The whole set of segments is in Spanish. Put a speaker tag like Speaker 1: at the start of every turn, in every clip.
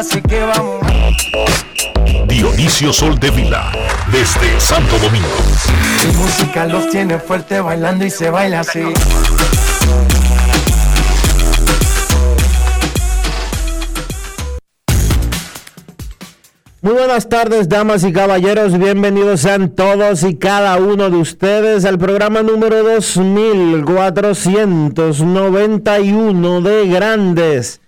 Speaker 1: Así que vamos.
Speaker 2: Dionisio Sol de Vila, desde Santo Domingo.
Speaker 1: Mi música los tiene fuerte bailando y se baila así.
Speaker 3: Muy buenas tardes, damas y caballeros. Bienvenidos sean todos y cada uno de ustedes al programa número 2491 de Grandes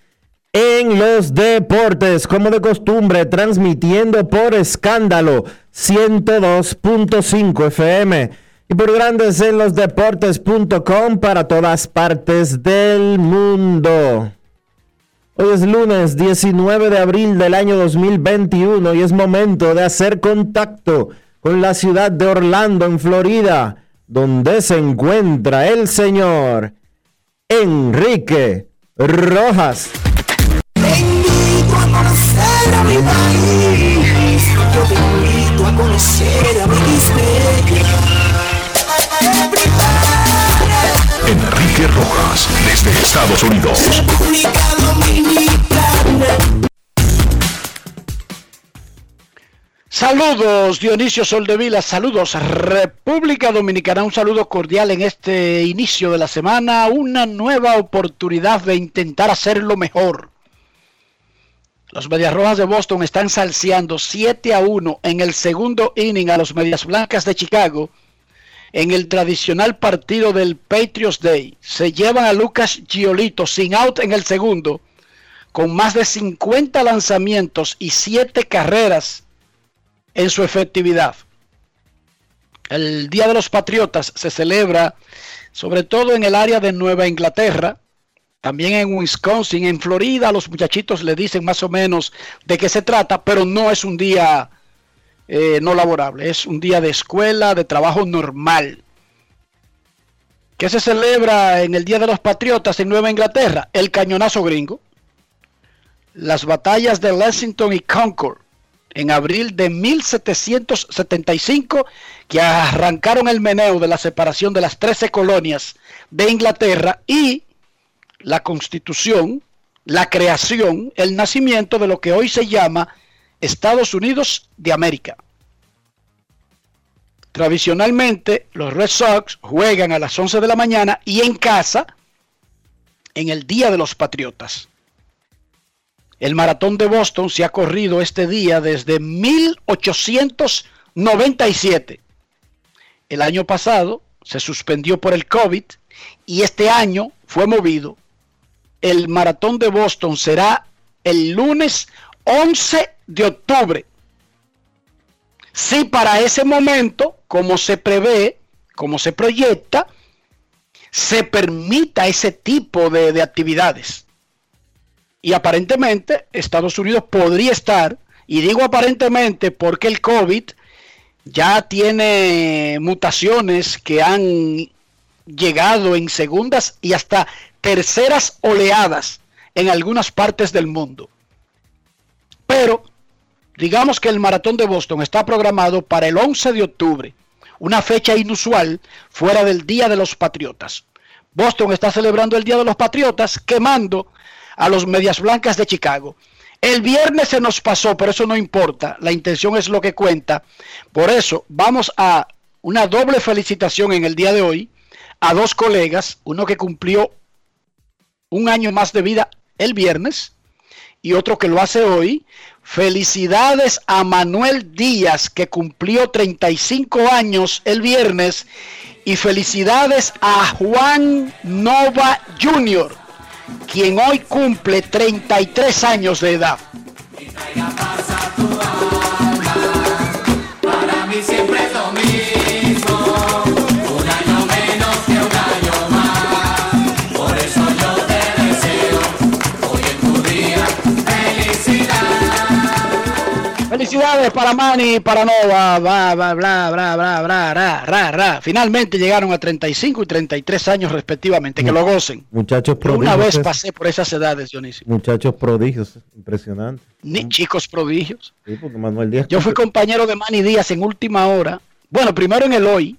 Speaker 3: en los Deportes, como de costumbre, transmitiendo por escándalo 102.5 FM y por Grandes en los Deportes.com para todas partes del mundo. Hoy es lunes 19 de abril del año 2021 y es momento de hacer contacto con la ciudad de Orlando, en Florida, donde se encuentra el señor Enrique Rojas.
Speaker 4: Te invito a conocer a mi país. Yo te invito a conocer a mi
Speaker 2: Enrique Rojas, desde Estados Unidos.
Speaker 4: República Dominicana.
Speaker 5: Saludos Dionisio Soldevila, saludos República Dominicana, un saludo cordial en este inicio de la semana, una nueva oportunidad de intentar hacerlo mejor. Los Medias Rojas de Boston están salseando 7 a 1 en el segundo inning a los Medias Blancas de Chicago en el tradicional partido del Patriots Day. Se llevan a Lucas Giolito sin out en el segundo, con más de 50 lanzamientos y 7 carreras en su efectividad. El Día de los Patriotas se celebra sobre todo en el área de Nueva Inglaterra, también en Wisconsin, en Florida, los muchachitos le dicen más o menos de qué se trata, pero no es un día eh, no laborable, es un día de escuela, de trabajo normal. ¿Qué se celebra en el Día de los Patriotas en Nueva Inglaterra? El cañonazo gringo. Las batallas de Lexington y Concord en abril de 1775 que arrancaron el meneo de la separación de las 13 colonias de Inglaterra y la constitución, la creación, el nacimiento de lo que hoy se llama Estados Unidos de América. Tradicionalmente, los Red Sox juegan a las 11 de la mañana y en casa en el Día de los Patriotas. El maratón de Boston se ha corrido este día desde 1897. El año pasado se suspendió por el COVID y este año fue movido. El maratón de Boston será el lunes 11 de octubre. Si para ese momento, como se prevé, como se proyecta, se permita ese tipo de, de actividades. Y aparentemente Estados Unidos podría estar, y digo aparentemente porque el COVID ya tiene mutaciones que han llegado en segundas y hasta terceras oleadas en algunas partes del mundo. Pero digamos que el maratón de Boston está programado para el 11 de octubre, una fecha inusual fuera del Día de los Patriotas. Boston está celebrando el Día de los Patriotas quemando a los Medias Blancas de Chicago. El viernes se nos pasó, pero eso no importa. La intención es lo que cuenta. Por eso vamos a una doble felicitación en el día de hoy a dos colegas, uno que cumplió un año más de vida el viernes y otro que lo hace hoy. Felicidades a Manuel Díaz, que cumplió 35 años el viernes. Y felicidades a Juan Nova Jr., quien hoy cumple 33 años de edad. Felicidades para Manny, para Nova, bla, bla, bla, bla, bla, bla, ra, ra, ra. Finalmente llegaron a 35 y 33 años respectivamente, que lo gocen.
Speaker 3: Muchachos prodigios.
Speaker 5: una vez pasé por esas edades, Dionisio.
Speaker 3: Muchachos prodigios, impresionante.
Speaker 5: Ni chicos prodigios.
Speaker 3: Sí, porque Manuel Díaz.
Speaker 5: Yo fui compañero de Manny Díaz en última hora. Bueno, primero en el hoy.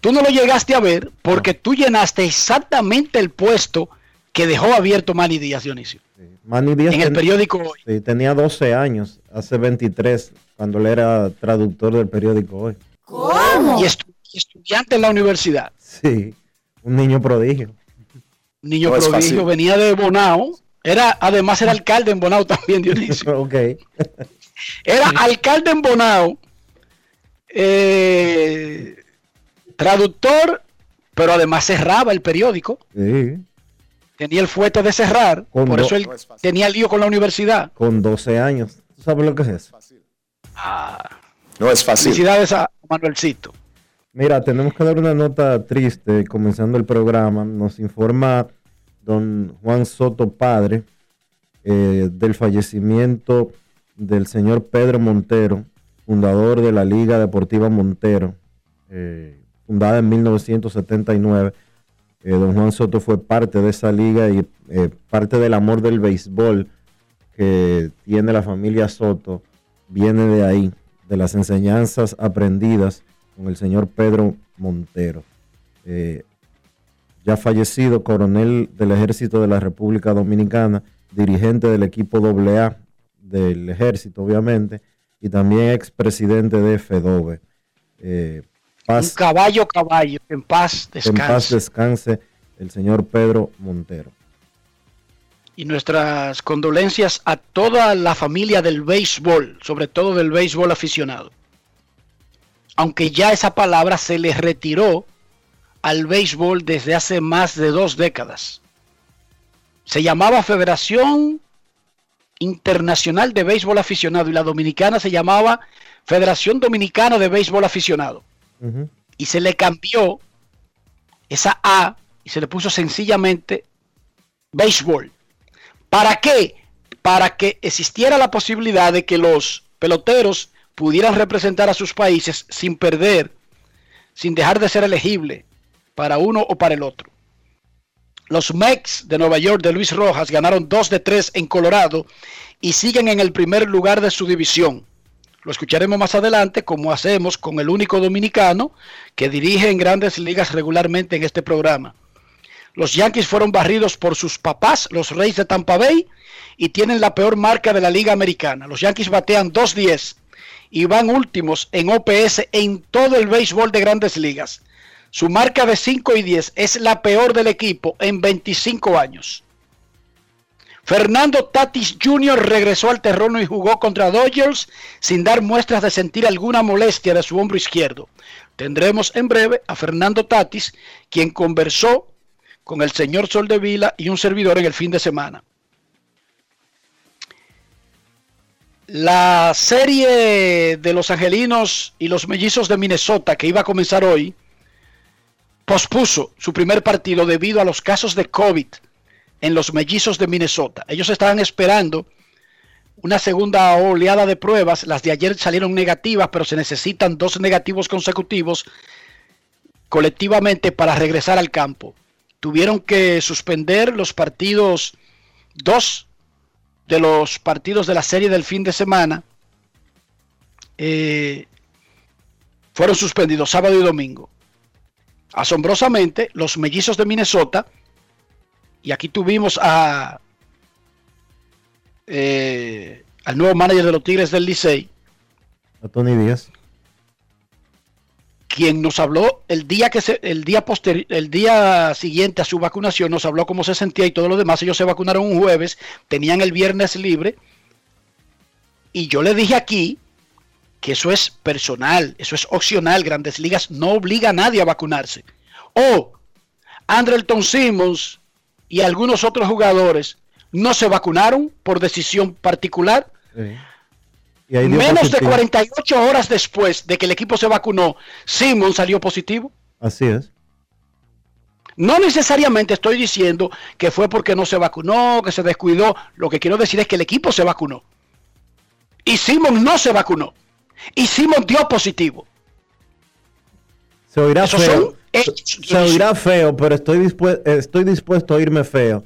Speaker 5: Tú no lo llegaste a ver porque tú llenaste exactamente el puesto que dejó abierto Manny Díaz, Dionisio.
Speaker 3: Manny Díaz
Speaker 5: En el periódico hoy.
Speaker 3: sí, tenía 12 años, hace 23, cuando él era traductor del periódico Hoy.
Speaker 5: Y, estu- y estudiante en la universidad.
Speaker 3: Sí, un niño prodigio.
Speaker 5: Un niño
Speaker 6: No
Speaker 5: prodigio, venía de Bonao. Era, además era alcalde en Bonao también, Dionisio.
Speaker 3: ok.
Speaker 5: Era alcalde en Bonao, eh, traductor, pero además cerraba el periódico.
Speaker 3: Sí,
Speaker 5: Tenía el fuerte de cerrar,
Speaker 3: Con
Speaker 5: por eso él
Speaker 6: No es
Speaker 5: tenía lío con la universidad.
Speaker 3: con 12 años. ¿Tú sabes lo que es eso?
Speaker 6: No es fácil.
Speaker 5: Felicidades a Manuelcito.
Speaker 3: Mira, tenemos que dar una nota triste comenzando el programa. Nos informa don Juan Soto Padre eh, del fallecimiento del señor Pedro Montero, fundador de la Liga Deportiva Montero, eh, fundada en 1979. Eh, don Juan Soto fue parte de esa liga y eh, parte del amor del béisbol que tiene la familia Soto viene de ahí, de las enseñanzas aprendidas con el señor Pedro Montero. Eh, ya fallecido, coronel del ejército de la República Dominicana, dirigente del equipo AA del ejército, obviamente, y también expresidente de FEDOVE. Eh,
Speaker 5: Un caballo, caballo, en paz
Speaker 3: en paz
Speaker 5: descanse.
Speaker 3: descanse el señor Pedro Montero.
Speaker 5: y nuestras condolencias a toda la familia del béisbol, sobre todo del béisbol aficionado. Aunque ya esa palabra se le retiró al béisbol desde hace más de dos décadas. Se llamaba Federación Internacional de Béisbol Aficionado y la dominicana se llamaba Federación Dominicana de Béisbol Aficionado. Y se le cambió esa A y se le puso sencillamente béisbol. ¿Para qué? Para que existiera la posibilidad de que los peloteros pudieran representar a sus países sin perder, sin dejar de ser elegible para uno o para el otro. Los Mex de Nueva York de Luis Rojas ganaron 2 de 3 en Colorado y siguen en el primer lugar de su división. Lo escucharemos más adelante, como hacemos con el único dominicano que dirige en grandes ligas regularmente en este programa. Los Yankees fueron barridos por sus papás, los Reyes de Tampa Bay, y tienen la peor marca de la Liga Americana. Los Yankees batean 2-10 y van últimos en OPS en todo el béisbol de grandes ligas. Su marca de 5 y 10 es la peor del equipo en 25 años. Fernando Tatis Jr. regresó al terreno y jugó contra Dodgers sin dar muestras de sentir alguna molestia de su hombro izquierdo. Tendremos en breve a Fernando Tatis, quien conversó con el señor Soldevila y un servidor en el fin de semana. La serie de los angelinos y los mellizos de Minnesota que iba a comenzar hoy pospuso su primer partido debido a los casos de COVID en los mellizos de Minnesota. Ellos estaban esperando una segunda oleada de pruebas. Las de ayer salieron negativas, pero se necesitan dos negativos consecutivos colectivamente para regresar al campo. Tuvieron que suspender los partidos, dos de los partidos de la serie del fin de semana. eh, fueron suspendidos sábado y domingo. Asombrosamente, los mellizos de Minnesota, y aquí tuvimos a eh, al nuevo manager de los Tigres del Licey,
Speaker 3: A Tony Díaz.
Speaker 5: quien nos habló el día que se, el día el día siguiente a su vacunación, nos habló cómo se sentía y todo lo demás. Ellos se vacunaron un jueves, tenían el viernes libre. Y yo le dije aquí que eso es personal, eso es opcional. Grandes Ligas no obliga a nadie a vacunarse. O Andrelton Simmons y algunos otros jugadores no se vacunaron por decisión particular.
Speaker 3: Sí. Y ahí dio
Speaker 5: Menos de
Speaker 3: positivo.
Speaker 5: 48 horas después de que el equipo se vacunó, Simmons salió positivo.
Speaker 3: Así es.
Speaker 5: No necesariamente estoy diciendo que fue porque no se vacunó, que se descuidó. Lo que quiero decir es que el equipo se vacunó. Y Simmons no se vacunó. Y Simmons dio positivo.
Speaker 3: Se oirá
Speaker 5: Esos
Speaker 3: feo.
Speaker 5: son
Speaker 3: Se oirá feo, pero estoy, dispue- estoy dispuesto a irme feo.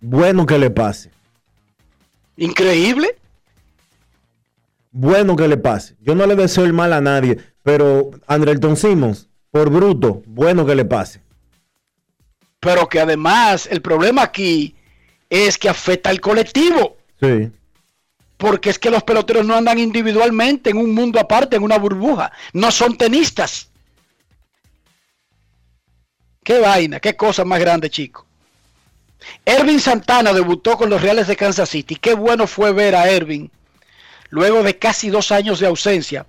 Speaker 3: Bueno que le pase.
Speaker 5: Increíble.
Speaker 3: Bueno que le pase. Yo no le deseo el mal a nadie, pero Andrelton Simmons, por bruto, bueno que le pase.
Speaker 5: Pero que además el problema aquí es que afecta al colectivo.
Speaker 3: Sí.
Speaker 5: Porque es que los peloteros no andan individualmente en un mundo aparte, en una burbuja. No son tenistas. Qué vaina, qué cosa más grande, chico. Ervin Santana debutó con los Reales de Kansas City. Qué bueno fue ver a Ervin luego de casi dos años de ausencia.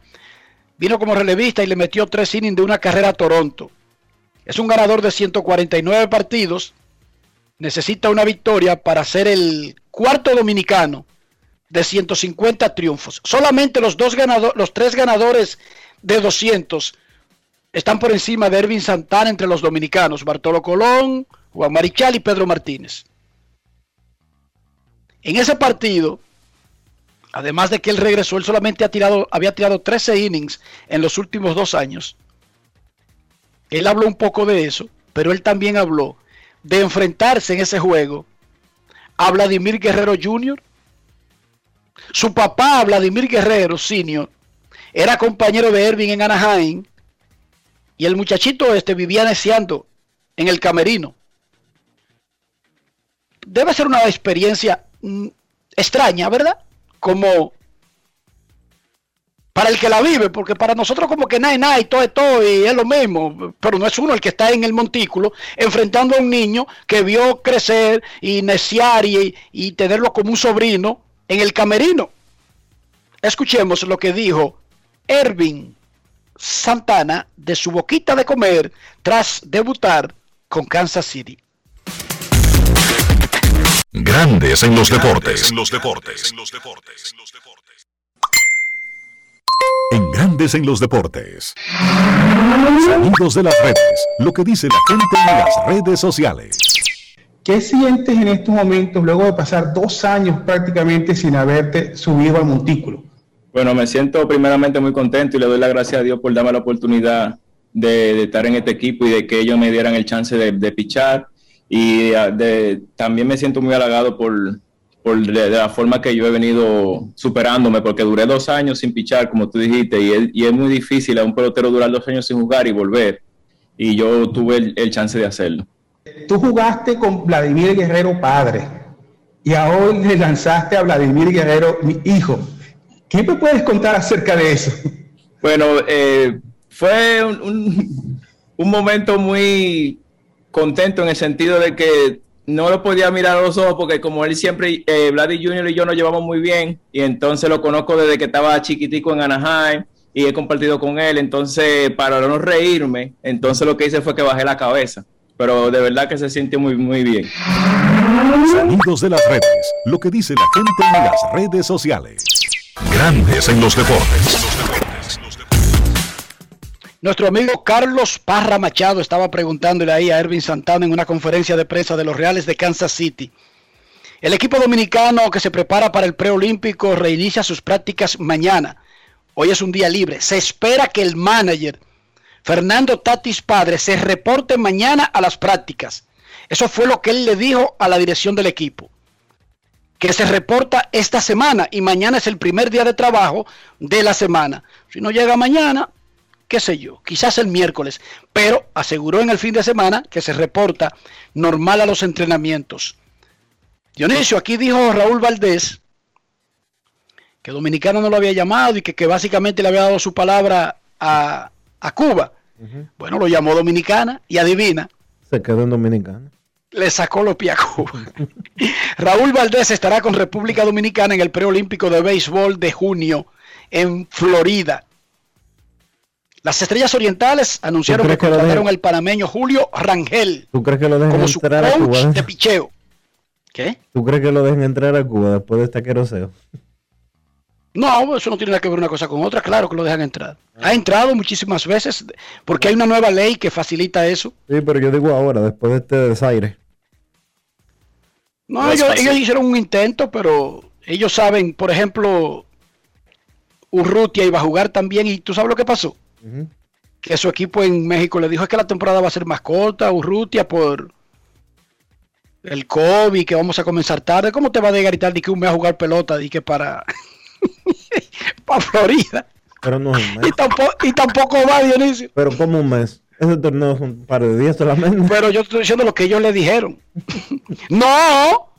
Speaker 5: Vino como relevista y le metió tres innings de una carrera a Toronto. Es un ganador de 149 partidos. Necesita una victoria para ser el cuarto dominicano de 150 triunfos. Solamente los dos los tres ganadores de 200 están por encima de Ervin Santana entre los dominicanos, Bartolo Colón, Juan Marichal y Pedro Martínez. En ese partido, además de que él regresó, él solamente ha tirado, había tirado 13 innings en los últimos dos años. Él habló un poco de eso, pero él también habló de enfrentarse en ese juego a Vladimir Guerrero Jr., su papá, Vladimir Guerrero Senior, era compañero de Ervin en Anaheim y el muchachito este vivía neceando en el camerino. Debe ser una experiencia mm, extraña, ¿verdad? Como para el que la vive, porque para nosotros como que nada, nada y todo es todo y es lo mismo, pero no es uno el que está en el montículo enfrentando a un niño que vio crecer y neciar y, y tenerlo como un sobrino en el camerino. Escuchemos lo que dijo Ervin Santana de su boquita de comer tras debutar con Kansas City.
Speaker 2: Grandes en los deportes. En los deportes. En Grandes en los deportes. Sonidos de las redes. Lo que dice la gente en las redes sociales.
Speaker 7: ¿Qué sientes en estos momentos luego de pasar dos años prácticamente sin haberte subido al montículo?
Speaker 8: Bueno, me siento primeramente muy contento y le doy las gracias a Dios por darme la oportunidad de, estar en este equipo y de que ellos me dieran el chance de, de pichar. Y ah, también me siento muy halagado por, por la forma que yo he venido superándome, porque duré dos años sin pichar, como tú dijiste, y es, y es muy difícil a un pelotero durar dos años sin jugar y volver. Y yo tuve el, el chance de hacerlo.
Speaker 7: Tú jugaste con Vladimir Guerrero padre y ahora le lanzaste a Vladimir Guerrero mi hijo. ¿Qué me puedes contar acerca de eso?
Speaker 8: Bueno, eh, fue un, un- un momento muy contento en el sentido de que no lo podía mirar a los ojos porque como él siempre, eh, Vladi Jr. y yo nos llevamos muy bien y entonces lo conozco desde que estaba chiquitico en Anaheim y he compartido con él, entonces para no reírme, entonces lo que hice fue que bajé la cabeza, pero de verdad que se sintió muy, muy bien.
Speaker 2: Sonidos de las redes. Lo que dice la gente en las redes sociales. Grandes en los deportes.
Speaker 5: Nuestro amigo Carlos Parra Machado estaba preguntándole ahí a Ervin Santana en una conferencia de prensa de los Reales de Kansas City. El equipo dominicano que se prepara para el preolímpico reinicia sus prácticas mañana. Hoy es un día libre. Se espera que el manager Fernando Tatis Padre se reporte mañana a las prácticas. Eso fue lo que él le dijo a la dirección del equipo. Que se reporta esta semana y mañana es el primer día de trabajo de la semana. Si no llega mañana, qué sé yo, quizás el miércoles, pero aseguró en el fin de semana que se reporta normal a los entrenamientos. Dionisio, aquí dijo Raúl Valdés que Dominicano no lo había llamado y que, que básicamente le había dado su palabra a a Cuba. Bueno, lo llamó Dominicana y adivina,
Speaker 3: Se quedó en Dominicana.
Speaker 5: Le sacó a Cuba. Raúl Valdés estará con República Dominicana en el preolímpico de béisbol de junio en Florida. Las Estrellas Orientales anunciaron
Speaker 3: ¿Tú
Speaker 5: que
Speaker 3: lo
Speaker 5: contrataron al panameño Julio Rangel
Speaker 3: ¿Tú crees que lo dejen
Speaker 5: como su
Speaker 3: entrar a
Speaker 5: coach
Speaker 3: Cuba?
Speaker 5: de picheo. ¿Qué?
Speaker 3: ¿Tú crees que lo dejen entrar a Cuba después de este queroseo?
Speaker 5: No, eso no tiene nada que ver una cosa con otra, claro que lo dejan entrar. Ha entrado muchísimas veces porque hay una nueva ley que facilita eso.
Speaker 3: Sí, pero yo digo ahora, después de este desaire.
Speaker 5: No, ellos, hicieron un intento, pero ellos saben, por ejemplo, Urrutia iba a jugar también y tú sabes lo que pasó. Que su equipo en México le dijo es que la temporada va a ser más corta, Urrutia, por el COVID, que vamos a comenzar tarde. ¿Cómo te va a desgaritar de que un mes a jugar pelota y que para, para Florida?
Speaker 3: Pero no es un mes.
Speaker 5: Y tampoco, y tampoco va Dionisio.
Speaker 3: Pero como un mes. Ese torneo es un par de días solamente.
Speaker 5: Pero yo estoy diciendo lo que ellos le dijeron. no,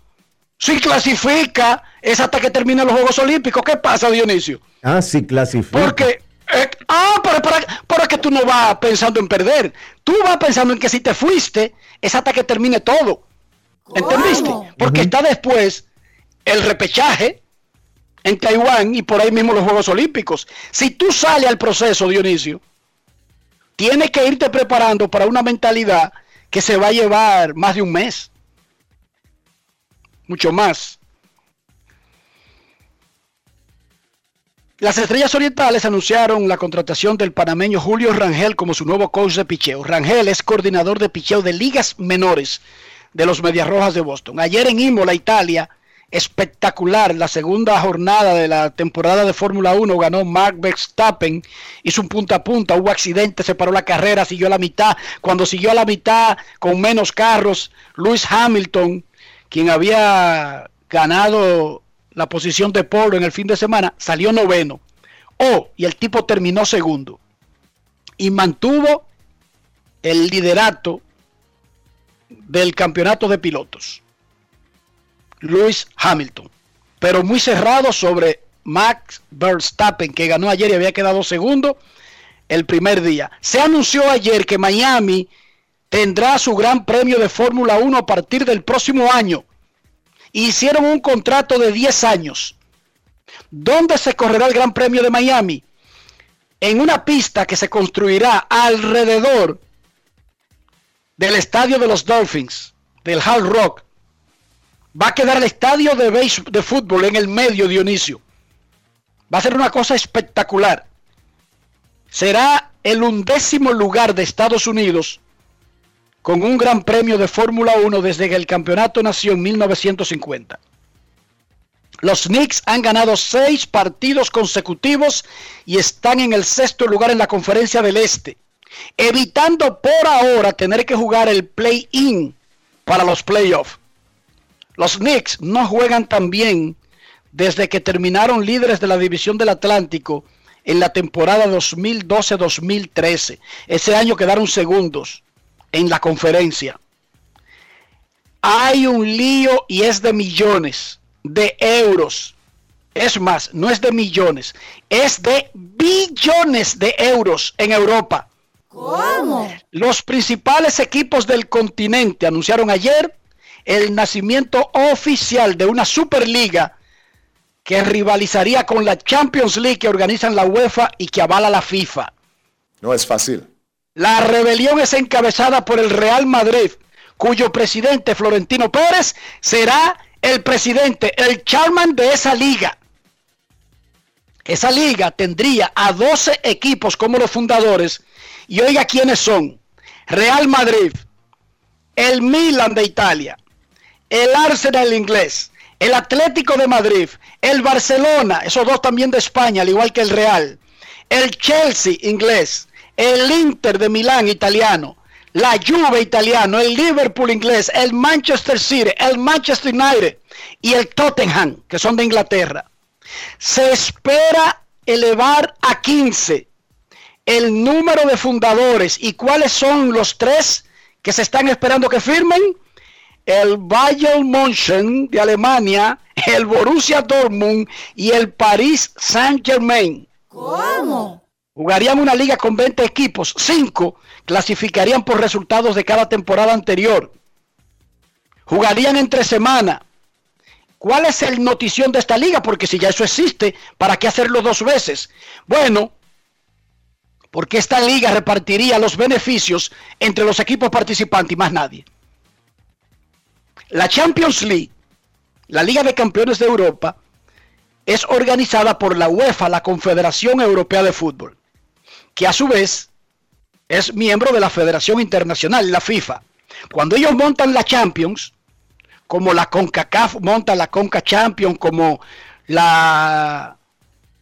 Speaker 5: si clasifica es hasta que terminen los Juegos Olímpicos. ¿Qué pasa, Dionisio?
Speaker 3: Ah, sí, clasifica.
Speaker 5: Porque, eh, ah, pero, pero, pero es que tú no vas pensando en perder. Tú vas pensando en que si te fuiste es hasta que termine todo. ¿Entendiste? Porque está después el repechaje en Taiwán y por ahí mismo los Juegos Olímpicos. Si tú sales al proceso, Dionisio, tienes que irte preparando para una mentalidad que se va a llevar más de un mes. Mucho más. Las Estrellas Orientales anunciaron la contratación del panameño Julio Rangel como su nuevo coach de picheo. Rangel es coordinador de picheo de ligas menores de los Medias Rojas de Boston. Ayer en Imola, Italia, espectacular, la segunda jornada de la temporada de Fórmula 1 ganó Mark Verstappen, hizo un punta a punta, hubo accidente, se paró la carrera, siguió a la mitad. Cuando siguió a la mitad con menos carros, Lewis Hamilton, quien había ganado la posición de polo en el fin de semana, salió noveno. Oh, y el tipo terminó segundo. Y mantuvo el liderato del campeonato de pilotos. Lewis Hamilton. Pero muy cerrado sobre Max Verstappen, que ganó ayer y había quedado segundo el primer día. Se anunció ayer que Miami tendrá su gran premio de Fórmula 1 a partir del próximo año. Hicieron un contrato de 10 años. ¿Dónde se correrá el Gran Premio de Miami? En una pista que se construirá alrededor del estadio de los Dolphins, del Hard Rock. Va a quedar el estadio de, base- de fútbol en el medio, Dionisio. Va a ser una cosa espectacular. Será el undécimo lugar de Estados Unidos con un gran premio de Fórmula 1 desde que el campeonato nació en 1950. Los Knicks han ganado seis partidos consecutivos y están en el sexto lugar en la conferencia del Este, evitando por ahora tener que jugar el play-in para los playoffs. Los Knicks no juegan tan bien desde que terminaron líderes de la división del Atlántico en la temporada 2012-2013. Ese año quedaron segundos en la conferencia. Hay un lío y es de millones de euros. Es más, no es de millones, es de billones de euros en Europa. Los principales equipos del continente anunciaron ayer el nacimiento oficial de una Superliga que rivalizaría con la Champions League que organizan la UEFA y que avala la FIFA.
Speaker 6: No es fácil.
Speaker 5: La rebelión es encabezada por el Real Madrid, cuyo presidente Florentino Pérez será el presidente, el chairman de esa liga. Esa liga tendría a 12 equipos como los fundadores y oiga quiénes son. Real Madrid, el Milan de Italia, el Arsenal inglés, el Atlético de Madrid, el Barcelona, esos dos también de España, al igual que el Real, el Chelsea inglés, el Inter de Milán italiano, la Juve italiano, el Liverpool inglés, el Manchester City, el Manchester United y el Tottenham, que son de Inglaterra. Se espera elevar a 15 el número de fundadores y cuáles son los tres que se están esperando que firmen. El Bayern München de Alemania, el Borussia Dortmund y el Paris Saint-Germain. Jugarían una liga con 20 equipos, 5 clasificarían por resultados de cada temporada anterior. Jugarían entre semana. ¿Cuál es el notición de esta liga? Porque si ya eso existe, ¿para qué hacerlo dos veces? Bueno, porque esta liga repartiría los beneficios entre los equipos participantes y más nadie. La Champions League, la Liga de Campeones de Europa, es organizada por la UEFA, la Confederación Europea de Fútbol, que a su vez es miembro de la Federación Internacional, la FIFA. Cuando ellos montan la Champions, como la CONCACAF monta la CONCA Champions, como la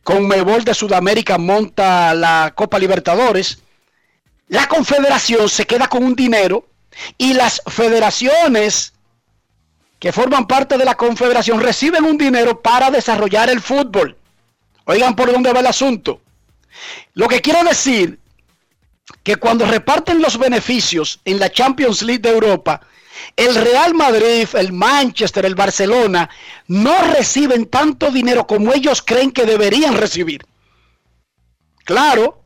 Speaker 5: Conmebol de Sudamérica monta la Copa Libertadores, la Confederación se queda con un dinero y las federaciones que forman parte de la Confederación reciben un dinero para desarrollar el fútbol. Oigan por dónde va el asunto. Lo que quiero decir que cuando reparten los beneficios en la Champions League de Europa, el Real Madrid, el Manchester, el Barcelona no reciben tanto dinero como ellos creen que deberían recibir. Claro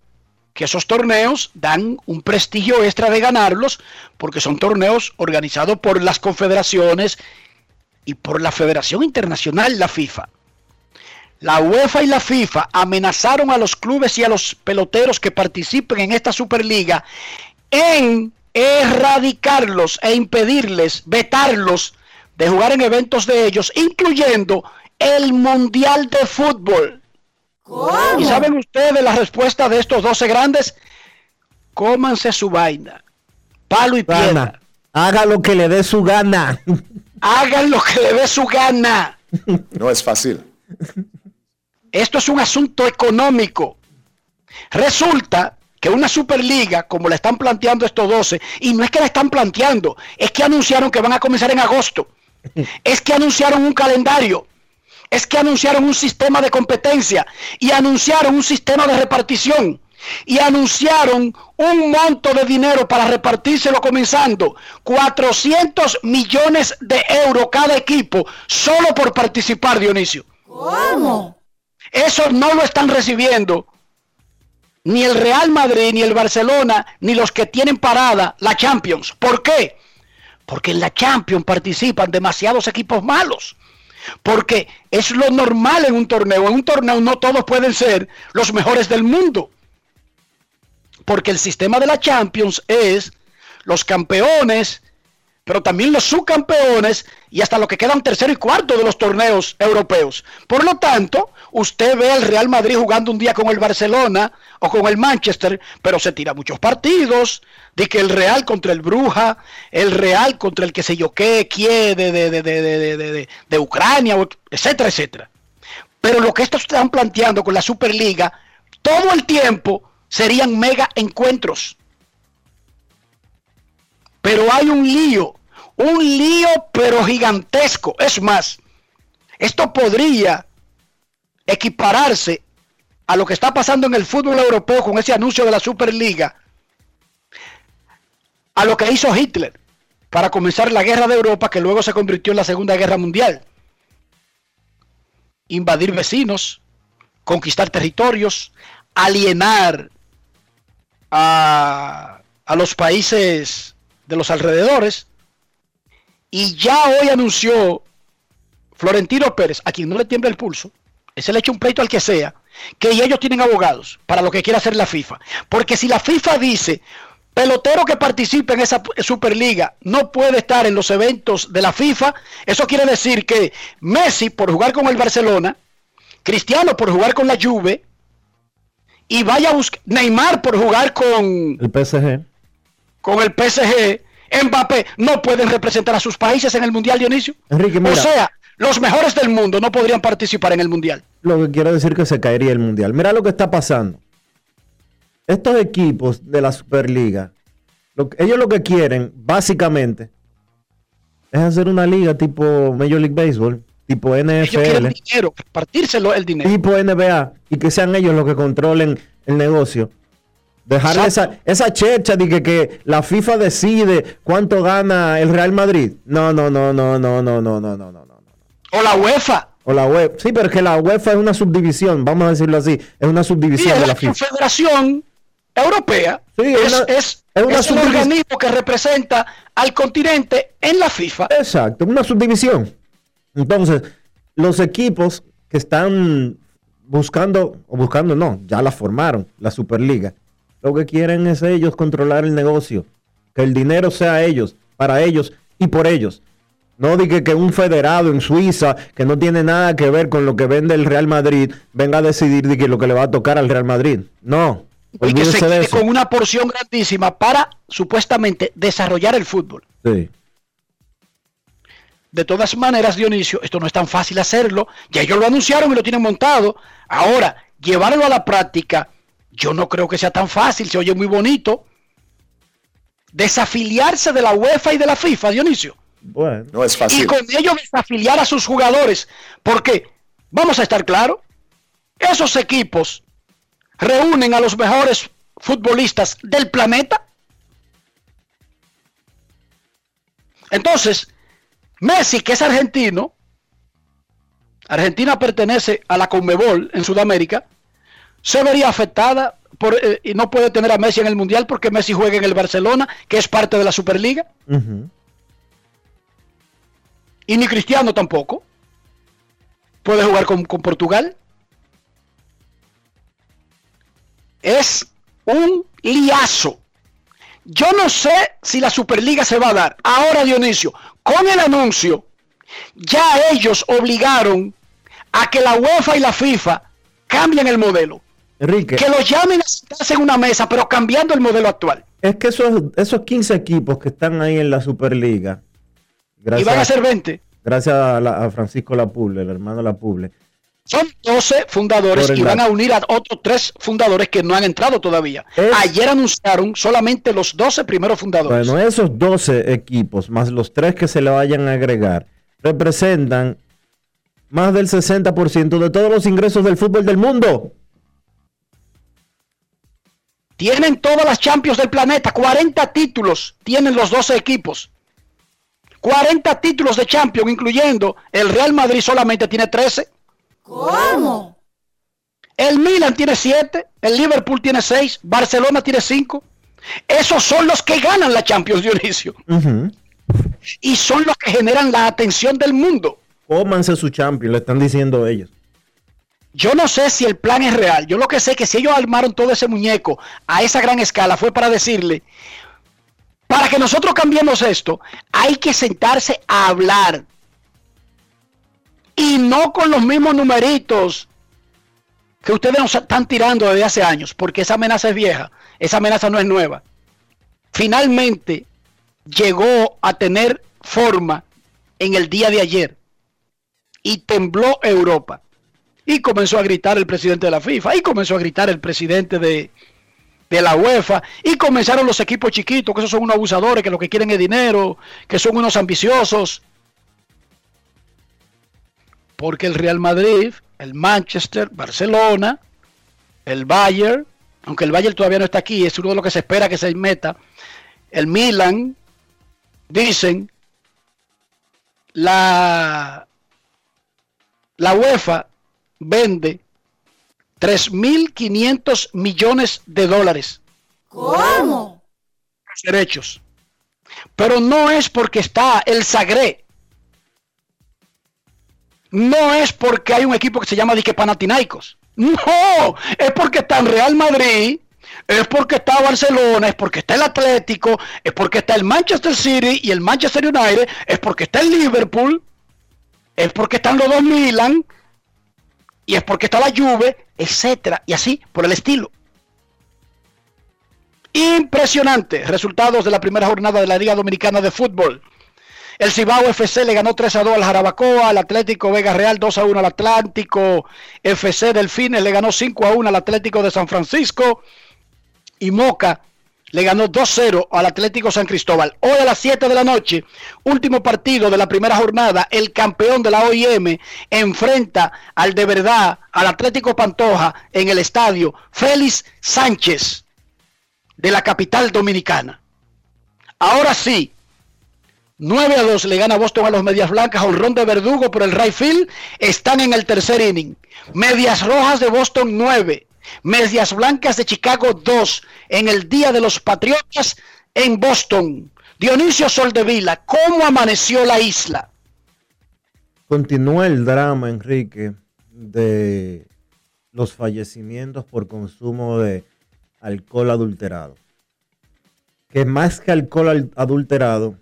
Speaker 5: que esos torneos dan un prestigio extra de ganarlos porque son torneos organizados por las confederaciones y por la Federación Internacional, la FIFA. La UEFA y la FIFA amenazaron a los clubes y a los peloteros que participen en esta Superliga en erradicarlos e impedirles, vetarlos de jugar en eventos de ellos, incluyendo el Mundial de Fútbol. ¿Y saben ustedes la respuesta de estos 12 grandes? Cómanse su vaina. Palo y piedra.
Speaker 3: Haga lo que le dé su gana.
Speaker 5: Hagan lo que le dé su gana.
Speaker 6: No es fácil.
Speaker 5: Esto es un asunto económico. Resulta que una Superliga, como la están planteando estos 12, y no es que la están planteando, es que anunciaron que van a comenzar en agosto. Es que anunciaron un calendario. Es que anunciaron un sistema de competencia y anunciaron un sistema de repartición y anunciaron un monto de dinero para repartírselo comenzando 400 millones de euros cada equipo solo por participar, Dionisio.
Speaker 9: ¿Cómo?
Speaker 5: Eso no lo están recibiendo ni el Real Madrid, ni el Barcelona, ni los que tienen parada la Champions. ¿Por qué? Porque en la Champions participan demasiados equipos malos. Porque es lo normal en un torneo. En un torneo no todos pueden ser los mejores del mundo. Porque el sistema de la Champions es los campeones, pero también los subcampeones y hasta lo que quedan tercero y cuarto de los torneos europeos. Por lo tanto, usted ve al Real Madrid jugando un día con el Barcelona o con el Manchester, pero se tira muchos partidos, de que el Real contra el Bruja, el Real contra el que se yo qué, quiere de, de, de, de, Ucrania, etcétera, etcétera. Pero lo que estos están planteando con la Superliga, todo el tiempo serían mega encuentros. Pero hay un lío, un lío pero gigantesco. Es más, esto podría equipararse a lo que está pasando en el fútbol europeo con ese anuncio de la Superliga, a lo que hizo Hitler para comenzar la guerra de Europa que luego se convirtió en la Segunda Guerra Mundial. Invadir vecinos, conquistar territorios, alienar a, a los países de los alrededores. Y ya hoy anunció Florentino Pérez, a quien no le tiembla el pulso, ese le echa un pleito al que sea, que ellos tienen abogados para lo que quiera hacer la FIFA. Porque si la FIFA dice, pelotero que participe en esa Superliga no puede estar en los eventos de la FIFA, eso quiere decir que Messi por jugar con el Barcelona, Cristiano por jugar con la Juve, y vaya a buscar Neymar por jugar con
Speaker 3: el PSG.
Speaker 5: Con el PSG, Mbappé no pueden representar a sus países en el Mundial Dionisio.
Speaker 3: Enrique,
Speaker 5: O sea, los mejores del mundo no podrían participar en el Mundial.
Speaker 3: Lo que quiero decir que se caería el Mundial. Mira lo que está pasando. Estos equipos de la Superliga, ellos lo que quieren, básicamente, es hacer una liga tipo Major League Baseball, tipo NFL. Quieren
Speaker 5: dinero, el dinero.
Speaker 3: Tipo NBA, y que sean ellos los que controlen el negocio. Dejar esa, esa checha de que, que, la FIFA decide cuánto gana el Real Madrid. No, no, no, no, no, no, no, no, no, no.
Speaker 5: O la UEFA.
Speaker 3: O la UEFA. Sí, pero es que la UEFA es una subdivisión, vamos a decirlo así. Es una subdivisión de
Speaker 5: la
Speaker 3: la FIFA.
Speaker 5: Confederación Europea.
Speaker 3: Sí, es
Speaker 5: es,
Speaker 3: una-
Speaker 5: es-
Speaker 3: es una
Speaker 5: es un organismo que representa al continente en la FIFA.
Speaker 3: Exacto, una subdivisión. Entonces, los equipos que están buscando, o buscando no, ya la formaron, la Superliga. Lo que quieren es ellos controlar el negocio, que el dinero sea ellos, para ellos y por ellos. No diga que un federado en Suiza, que no tiene nada que ver con lo que vende el Real Madrid, venga a decidir de que lo que le va a tocar al Real Madrid. No,
Speaker 5: y que se quede con una porción grandísima para supuestamente desarrollar el fútbol.
Speaker 3: Sí.
Speaker 5: De todas maneras, Dionisio, esto no es tan fácil hacerlo. Ya ellos lo anunciaron y lo tienen montado. Ahora, llevarlo a la práctica, yo no creo que sea tan fácil. Se oye muy bonito. Desafiliarse de la UEFA y de la FIFA, Dionisio.
Speaker 3: Bueno,
Speaker 6: No es
Speaker 5: Y
Speaker 6: fácil.
Speaker 5: con ello desafiliar a sus jugadores. Porque, vamos a estar claros, esos equipos reúnen a los mejores futbolistas del planeta. Entonces, Messi, que es argentino, Argentina pertenece a la Conmebol en Sudamérica, se vería afectada por, eh, y no puede tener a Messi en el Mundial porque Messi juega en el Barcelona, que es parte de la Superliga, y ni Cristiano tampoco. Puede jugar con, con Portugal. Es un liazo. Yo no sé si la Superliga se va a dar. Ahora, Dionisio, con el anuncio, ya ellos obligaron a que la UEFA y la FIFA cambien el modelo.
Speaker 3: Enrique.
Speaker 5: Que los llamen a sentarse en una mesa, pero cambiando el modelo actual.
Speaker 3: Es que esos, esos 15 equipos que están ahí en la Superliga,
Speaker 5: Y van a
Speaker 3: gracias,
Speaker 5: ser 20.
Speaker 3: gracias a, la- a Francisco Lapuble, el hermano Lapuble,
Speaker 5: Son 12 fundadores y van a unir a otros tres fundadores que no han entrado todavía.
Speaker 3: Es-
Speaker 5: Ayer anunciaron solamente los 12 primeros fundadores.
Speaker 3: bueno, esos 12 equipos, más los tres que se le vayan a agregar, representan más del 60% de todos los ingresos del fútbol del mundo.
Speaker 5: Tienen todas las Champions del planeta, 40 títulos tienen los 12 equipos. 40 títulos de Champions, incluyendo el Real Madrid solamente tiene 13.
Speaker 9: ¿Cómo?
Speaker 5: El Milan tiene 7, el Liverpool tiene 6, Barcelona tiene 5. Esos son los que ganan la Champions, Dionisio. Y son los que generan la atención del mundo.
Speaker 3: Cómanse su champion, le están diciendo ellos.
Speaker 5: Yo no sé si el plan es real. Yo lo que sé es que si ellos armaron todo ese muñeco a esa gran escala fue para decirle, para que nosotros cambiemos esto, hay que sentarse a hablar. Y no con los mismos numeritos que ustedes nos están tirando desde hace años, porque esa amenaza es vieja, esa amenaza no es nueva. Finalmente llegó a tener forma en el día de ayer y tembló Europa. Y comenzó a gritar el presidente de la FIFA, y comenzó a gritar el presidente de, de la UEFA, y comenzaron los equipos chiquitos, que esos son unos abusadores, que lo que quieren es dinero, que son unos ambiciosos. Porque el Real Madrid, el Manchester, Barcelona, el Bayern, aunque el Bayern todavía no está aquí, es uno de los que se espera que se meta, el Milan, dicen, la, la UEFA vende 3.500 millones de dólares
Speaker 9: ¿Cómo?
Speaker 5: los derechos. Pero no es porque está el Sagre. No es porque hay un equipo que se llama Dique Panathinaikos. No, es porque está el Real Madrid, es porque está Barcelona, es porque está el Atlético, es porque está el Manchester City y el Manchester United, es porque está el Liverpool, es porque están los dos Milan y es porque está la Juve, etcétera, y así por el estilo. Impresionante. Resultados de la primera jornada de la Liga Dominicana de Fútbol. El Cibao FC le ganó 3 a 2 al Jarabacoa, al Atlético Vega Real 2 a 1 al Atlántico, FC Delfines le ganó 5 a 1 al Atlético de San Francisco y Moca le ganó 2-0 al Atlético San Cristóbal. Hoy a las 7 de la noche, último partido de la primera jornada, el campeón de la OIM enfrenta al de verdad, al Atlético Pantoja en el estadio Félix Sánchez de la capital dominicana. Ahora sí, 9 a 2 le gana Boston a los Medias Blancas, honrón de Verdugo por el right field, están en el tercer inning. Medias Rojas de Boston 9, Medias Blancas de Chicago 2 en el Día de los Patriotas en Boston. Dionisio Soldevila, ¿cómo amaneció la isla?
Speaker 3: Continúa el drama, Enrique, de los fallecimientos por consumo de alcohol adulterado. Que más que alcohol al- adulterado,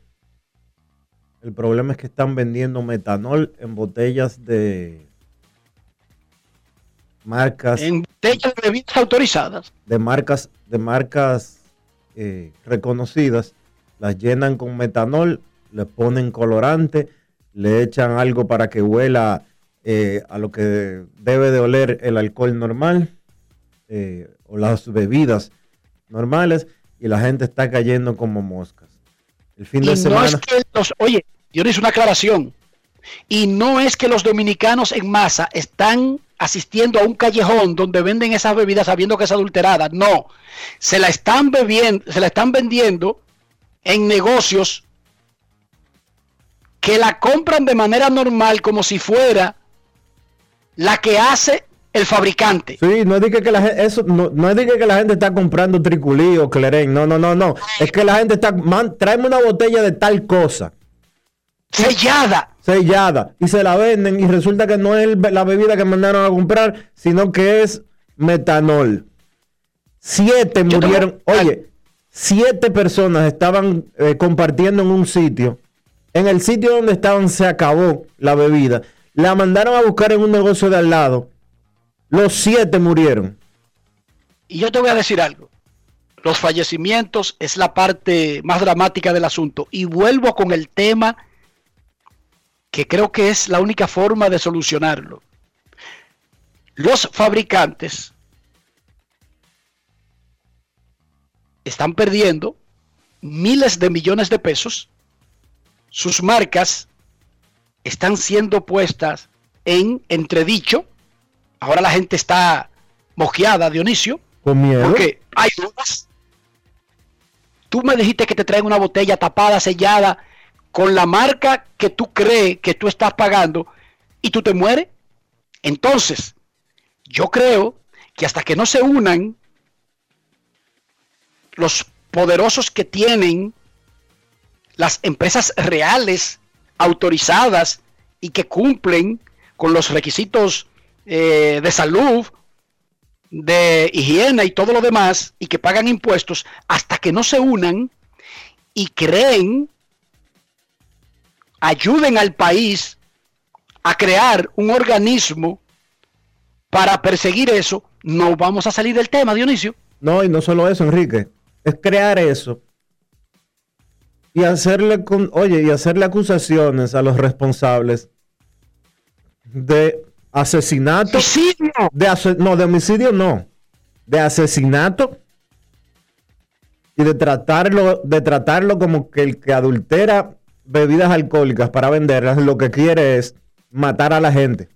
Speaker 3: el problema es que están vendiendo metanol en botellas de marcas
Speaker 5: En botellas de bebidas autorizadas.
Speaker 3: de marcas de marcas eh, reconocidas, las llenan con metanol, le ponen colorante, le echan algo para que huela eh, a lo que debe de oler el alcohol normal eh, o las bebidas normales y la gente está cayendo como moscas. El fin
Speaker 5: Y no es que los, oye, Dionisio, una aclaración. Y no es que los dominicanos en masa están asistiendo a un callejón donde venden esas bebidas sabiendo que es adulterada. No, se la están bebiendo, se la están vendiendo en negocios que la compran de manera normal como si fuera la que hace el fabricante.
Speaker 3: Sí, no es de que, que la gente, eso, no, no es de que, la gente está comprando triculí o cleren, no, no, no, no. Es que la gente está, man, tráeme una botella de tal cosa.
Speaker 5: Sellada.
Speaker 3: Sellada. Y se la venden y resulta que no es el- la bebida que mandaron a comprar, sino que es metanol. Siete
Speaker 5: Yo
Speaker 3: murieron. Oye, siete personas estaban eh, compartiendo en un sitio. En el sitio donde estaban se acabó la bebida. La mandaron a buscar en un negocio de al lado. Los siete murieron.
Speaker 5: Y yo te voy a decir algo. Los fallecimientos es la parte más dramática del asunto. Y vuelvo con el tema que creo que es la única forma de solucionarlo. Los fabricantes están perdiendo miles de millones de pesos. Sus marcas están siendo puestas en entredicho. Ahora la gente está mosqueada, Dionisio.
Speaker 3: Con miedo.
Speaker 5: Porque hay dudas. Tú me dijiste que te traen una botella tapada, sellada, con la marca que tú crees que tú estás pagando y tú te mueres. Entonces, yo creo que hasta que no se unan los poderosos que tienen las empresas reales autorizadas y que cumplen con los requisitos eh, de salud, de higiene y todo lo demás, y que pagan impuestos, hasta que no se unan y creen, ayuden al país a crear un organismo para perseguir eso, no vamos a salir del tema, Dionisio.
Speaker 3: No, y no solo eso, Enrique. Es crear eso. Y hacerle con, oye, y hacerle acusaciones a los responsables de asesinato. De ase- no, de homicidio no. De asesinato. Y de tratarlo, de tratarlo como que el que adultera bebidas alcohólicas para venderlas, lo que quiere es matar a la gente.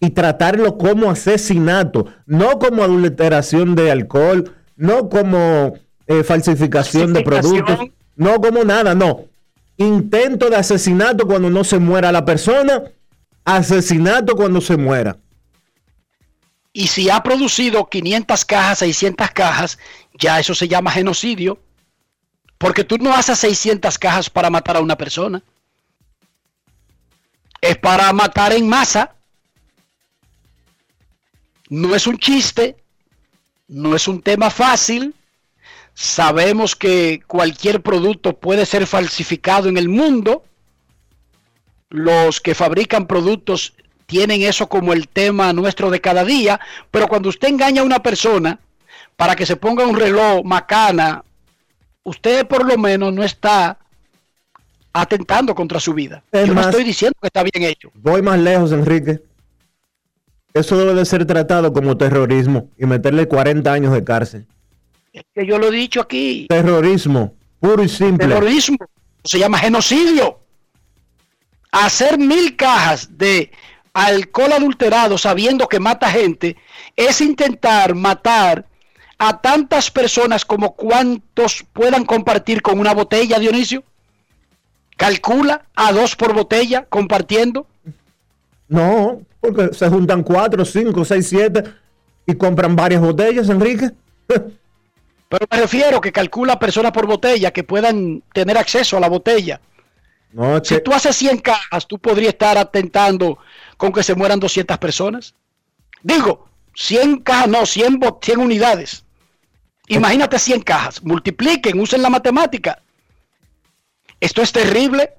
Speaker 3: Y tratarlo como asesinato, no como adulteración de alcohol, no como eh, falsificación de productos, no como nada, no. Intento de asesinato cuando no se muera la persona, asesinato cuando se muera.
Speaker 5: Y si ha producido 500 cajas, 600 cajas, ya eso se llama genocidio. Porque tú no haces 600 cajas para matar a una persona. Es para matar en masa. No es un chiste. No es un tema fácil. Sabemos que cualquier producto puede ser falsificado en el mundo. Los que fabrican productos tienen eso como el tema nuestro de cada día, pero cuando usted engaña a una persona para que se ponga un reloj macana, usted por lo menos no está atentando contra su vida.
Speaker 3: Es
Speaker 5: Yo
Speaker 3: más-
Speaker 5: no estoy diciendo que está bien hecho.
Speaker 3: Voy más lejos, Enrique. Eso debe de ser tratado como terrorismo y meterle 40 años de cárcel.
Speaker 5: Es que yo lo he dicho aquí.
Speaker 3: Terrorismo, puro y simple.
Speaker 5: Terrorismo se llama genocidio. Hacer mil cajas de alcohol adulterado sabiendo que mata gente es intentar matar a tantas personas como cuantos puedan compartir con una botella, Dionisio. calcula a dos por botella compartiendo.
Speaker 3: No, porque se juntan cuatro, cinco, seis, siete y compran varias botellas, Enrique.
Speaker 5: Pero me refiero que calcula personas por botella que puedan tener acceso a la botella. Si tú haces 100 cajas, tú podrías estar atentando con que se mueran 200 personas. Digo, 100 cajas, no, 100, bo- 100 unidades. Imagínate 100 cajas, multipliquen, usen la matemática. Esto es terrible.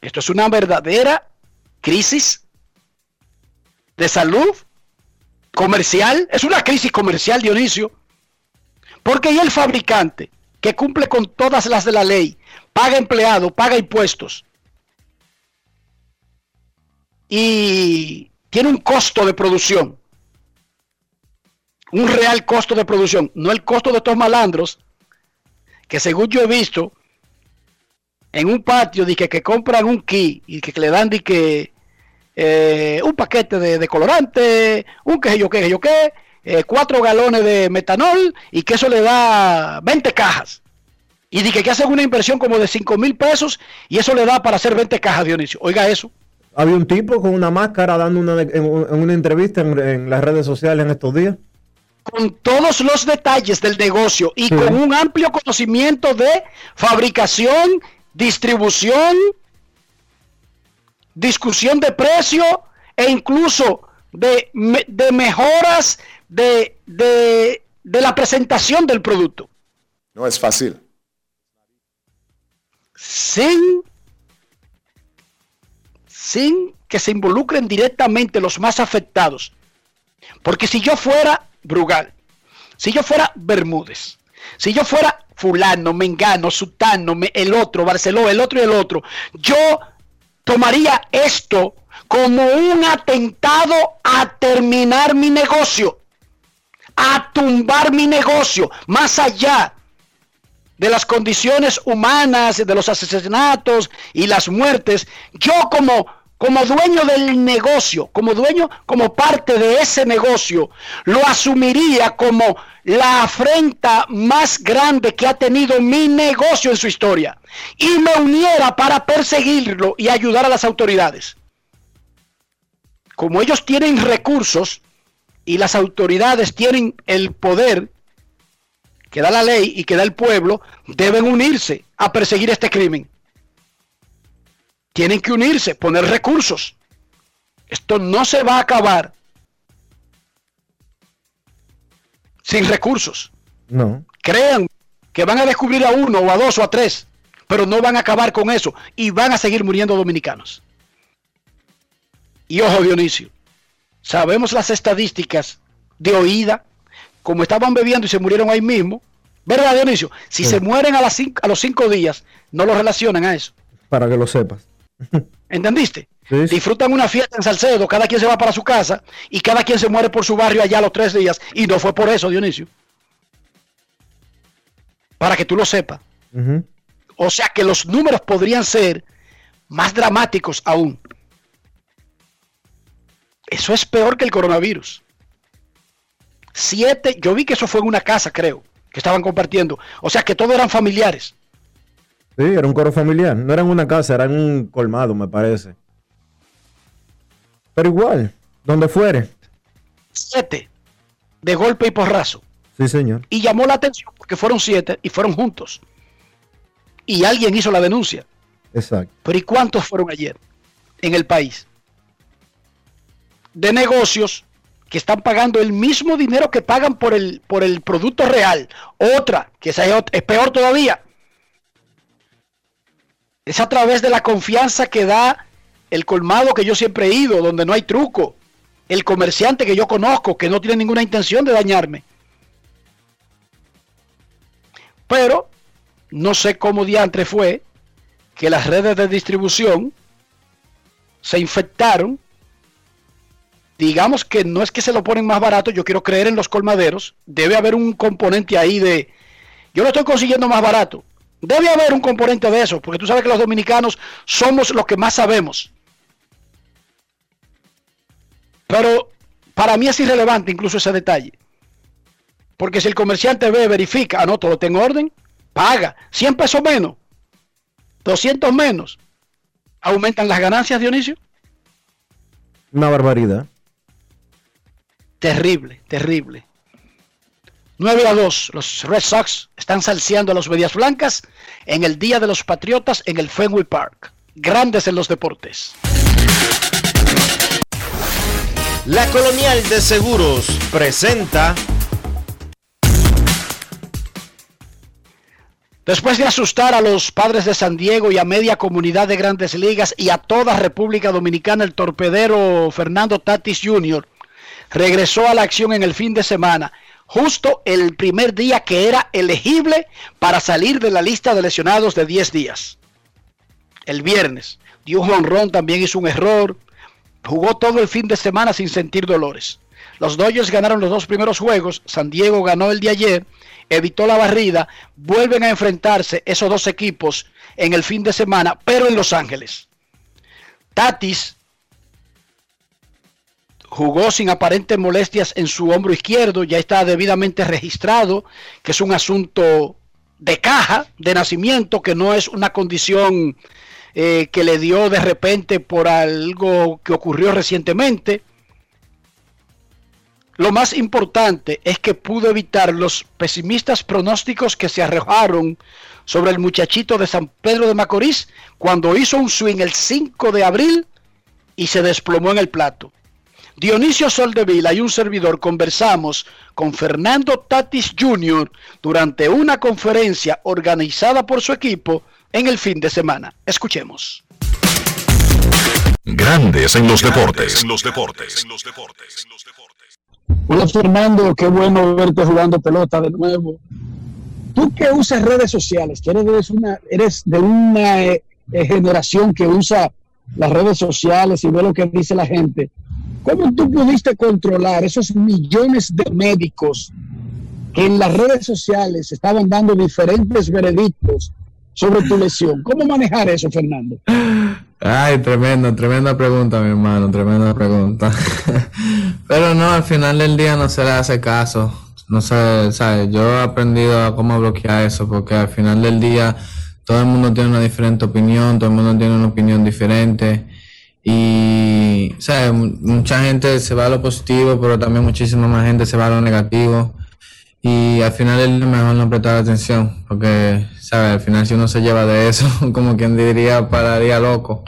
Speaker 5: Esto es una verdadera crisis de salud comercial. Es una crisis comercial, Dionisio. Porque y el fabricante que cumple con todas las de la ley, paga empleado, paga impuestos y tiene un costo de producción, un real costo de producción, no el costo de estos malandros que según yo he visto en un patio de que, que compran un kit y que, le dan que eh, un paquete de, colorante, un que yo sé yo qué, eh, cuatro galones de metanol y que eso le da 20 cajas. Y dije que hacen una inversión como de 5 mil pesos y eso le da para hacer 20 cajas, Dionisio. Oiga eso.
Speaker 3: Había un tipo con una máscara dando una, en, un- en una entrevista en, en las redes sociales en estos días.
Speaker 5: Con todos los detalles del negocio y
Speaker 3: Sí.
Speaker 5: con un amplio conocimiento de fabricación, distribución, discusión de precio e incluso de, de mejoras de, de, de la presentación del producto.
Speaker 6: No es fácil.
Speaker 5: sin, sin que se involucren directamente los más afectados. Porque si yo fuera Brugal, si yo fuera Bermúdez, si yo fuera fulano, mengano, sutano, el otro, Barceló, el otro y el otro, yo tomaría esto como un atentado a terminar mi negocio, a tumbar mi negocio, más allá de las condiciones humanas, de los asesinatos y las muertes, yo como, como dueño del negocio, como dueño, como parte de ese negocio, lo asumiría como la afrenta más grande que ha tenido mi negocio en su historia y me uniera para perseguirlo y ayudar a las autoridades. Como ellos tienen recursos y las autoridades tienen el poder que da la ley y que da el pueblo, deben unirse a perseguir este crimen. Tienen que unirse, poner recursos. Esto no se va a acabar sin recursos.
Speaker 3: No.
Speaker 5: Crean que van a descubrir a uno o a dos o a tres, pero no van a acabar con eso y van a seguir muriendo dominicanos. Y ojo Dionisio, sabemos las estadísticas de oída, como estaban bebiendo y se murieron ahí mismo, ¿verdad Dionisio? Si
Speaker 3: Sí.
Speaker 5: se mueren a, las cinco- a los cinco días, no lo relacionan a eso.
Speaker 3: Para que lo sepas.
Speaker 5: ¿Entendiste?
Speaker 3: Sí, sí.
Speaker 5: Disfrutan una fiesta en Salcedo, cada quien se va para su casa y cada quien se muere por su barrio allá a los tres días. Y no fue por eso, Dionisio. Para que tú lo sepas. O sea que los números podrían ser más dramáticos aún. Eso es peor que el coronavirus. Siete, yo vi que eso fue en una casa, creo, que estaban compartiendo. O sea que todos eran familiares.
Speaker 3: Sí, era un coro familiar. No era en una casa, era en un colmado, me parece. Pero igual, donde fuere.
Speaker 5: Siete, de golpe y porrazo.
Speaker 3: Sí, señor.
Speaker 5: Y llamó la atención porque fueron siete y fueron juntos. Y alguien hizo la denuncia.
Speaker 3: Exacto.
Speaker 5: Pero ¿y cuántos fueron ayer en el país? De negocios que están pagando el mismo dinero que pagan por el, por el producto real. Otra, que esa es, ot- es peor todavía. Es a través de la confianza que da el colmado que yo siempre he ido, donde no hay truco. El comerciante que yo conozco, que no tiene ninguna intención de dañarme. Pero no sé cómo diantre fue que las redes de distribución se infectaron. Digamos que no es que se lo ponen más barato, yo quiero creer en los colmaderos. Debe haber un componente ahí de, yo lo estoy consiguiendo más barato. Debe haber un componente de eso, porque tú sabes que los dominicanos somos los que más sabemos. Pero para mí es irrelevante incluso ese detalle. Porque si el comerciante ve, verifica, ah, no, todo está en orden, paga, 100 pesos menos, 200 menos, aumentan las ganancias, Dionisio.
Speaker 3: Una barbaridad.
Speaker 5: Terrible, terrible. 9 a 2, los Red Sox están salseando a los Medias Blancas en el Día de los Patriotas en el Fenway Park. Grandes en los deportes.
Speaker 10: La Colonial de Seguros presenta
Speaker 5: Después de asustar a los padres de San Diego y a media comunidad de grandes ligas y a toda República Dominicana, el torpedero Fernando Tatis Jr. regresó a la acción en el fin de semana, justo el primer día que era elegible para salir de la lista de lesionados de 10 días. El viernes dio honrón, también hizo un error, jugó todo el fin de semana sin sentir dolores. Los Dodgers ganaron los dos primeros juegos, San Diego ganó el de ayer, evitó la barrida, vuelven a enfrentarse esos dos equipos en el fin de semana, pero en Los Ángeles. Tatis jugó sin aparentes molestias en su hombro izquierdo, ya está debidamente registrado, que es un asunto de caja, de nacimiento, que no es una condición eh, que le dio de repente por algo que ocurrió recientemente. Lo más importante es que pudo evitar los pesimistas pronósticos que se arrojaron sobre el muchachito de San Pedro de Macorís cuando hizo un swing el 5 de abril y se desplomó en el plato. Dionisio Soldevila y un servidor conversamos con Fernando Tatis Jr. durante una conferencia organizada por su equipo en el fin de semana. Escuchemos.
Speaker 2: Grandes en los deportes. En los deportes.
Speaker 11: Hola Fernando, qué bueno verte jugando pelota de nuevo. Tú que usas redes sociales, que eres, una, eres de una eh, eh, generación que usa las redes sociales y ve lo que dice la gente, ¿cómo tú pudiste controlar esos millones de médicos que en las redes sociales estaban dando diferentes veredictos sobre tu lesión? ¿Cómo manejar eso, Fernando?
Speaker 12: Ay, tremendo, tremenda pregunta, mi hermano, tremenda pregunta. Pero no, al final del día no se le hace caso. No sé, ¿sabes? Yo he aprendido a cómo bloquear eso, porque al final del día todo el mundo tiene una diferente opinión, todo el mundo tiene una opinión diferente. Y, ¿sabes? Mucha gente se va a lo positivo, pero también muchísima más gente se va a lo negativo. Y al final es mejor no prestar atención, porque, ¿sabes? Al final si uno se lleva de eso, como quien diría, pararía loco.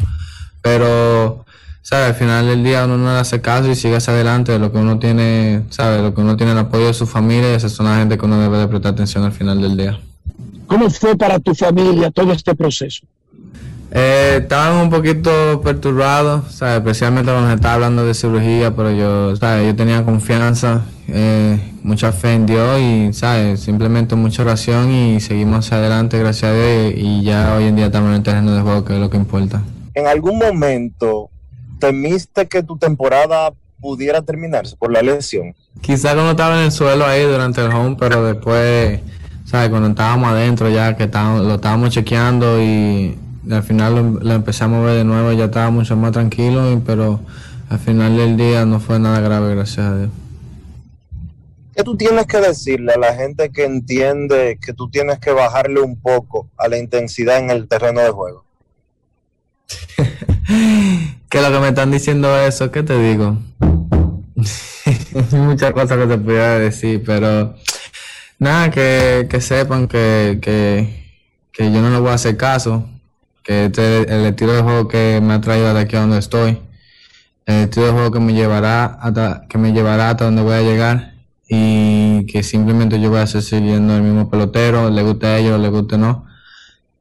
Speaker 12: Pero, ¿sabes? Al final del día uno no le hace caso y sigue hacia adelante de lo que uno tiene, ¿sabes? Lo que uno tiene el apoyo de su familia y esa son la gente que uno debe de prestar atención al final del día.
Speaker 11: ¿Cómo fue para tu familia todo este proceso?
Speaker 12: Eh, estaban un poquito perturbados, ¿sabes? especialmente cuando se estaba hablando de cirugía, pero yo, ¿sabes? yo tenía confianza, eh, mucha fe en Dios y ¿sabes? simplemente mucha oración y seguimos hacia adelante, gracias a Dios, y, ya hoy en día estamos en el terreno de juego, que es lo que importa.
Speaker 6: ¿En algún momento temiste que tu temporada pudiera terminarse por la lesión?
Speaker 12: Quizá cuando estaba en el suelo ahí durante el home, pero después, ¿sabes? Cuando estábamos adentro ya, que estábamos, lo estábamos chequeando y al final lo, lo, empecé a mover de nuevo, ya estaba mucho más tranquilo, y, pero al final del día no fue nada grave, gracias a Dios.
Speaker 6: ¿Qué tú tienes que decirle a la gente que entiende que tú tienes que bajarle un poco a la intensidad en el terreno de juego?
Speaker 12: que lo que me están diciendo eso, ¿qué te digo? Muchas cosas que te pudiera decir, pero nada, que, que sepan que, que, que yo no le voy a hacer caso, este es el estilo de juego que me ha traído de aquí a donde estoy, el estilo de juego que me llevará hasta, que me llevará hasta donde voy a llegar y que simplemente yo voy a seguir siguiendo el mismo pelotero, le guste a ellos, le guste no,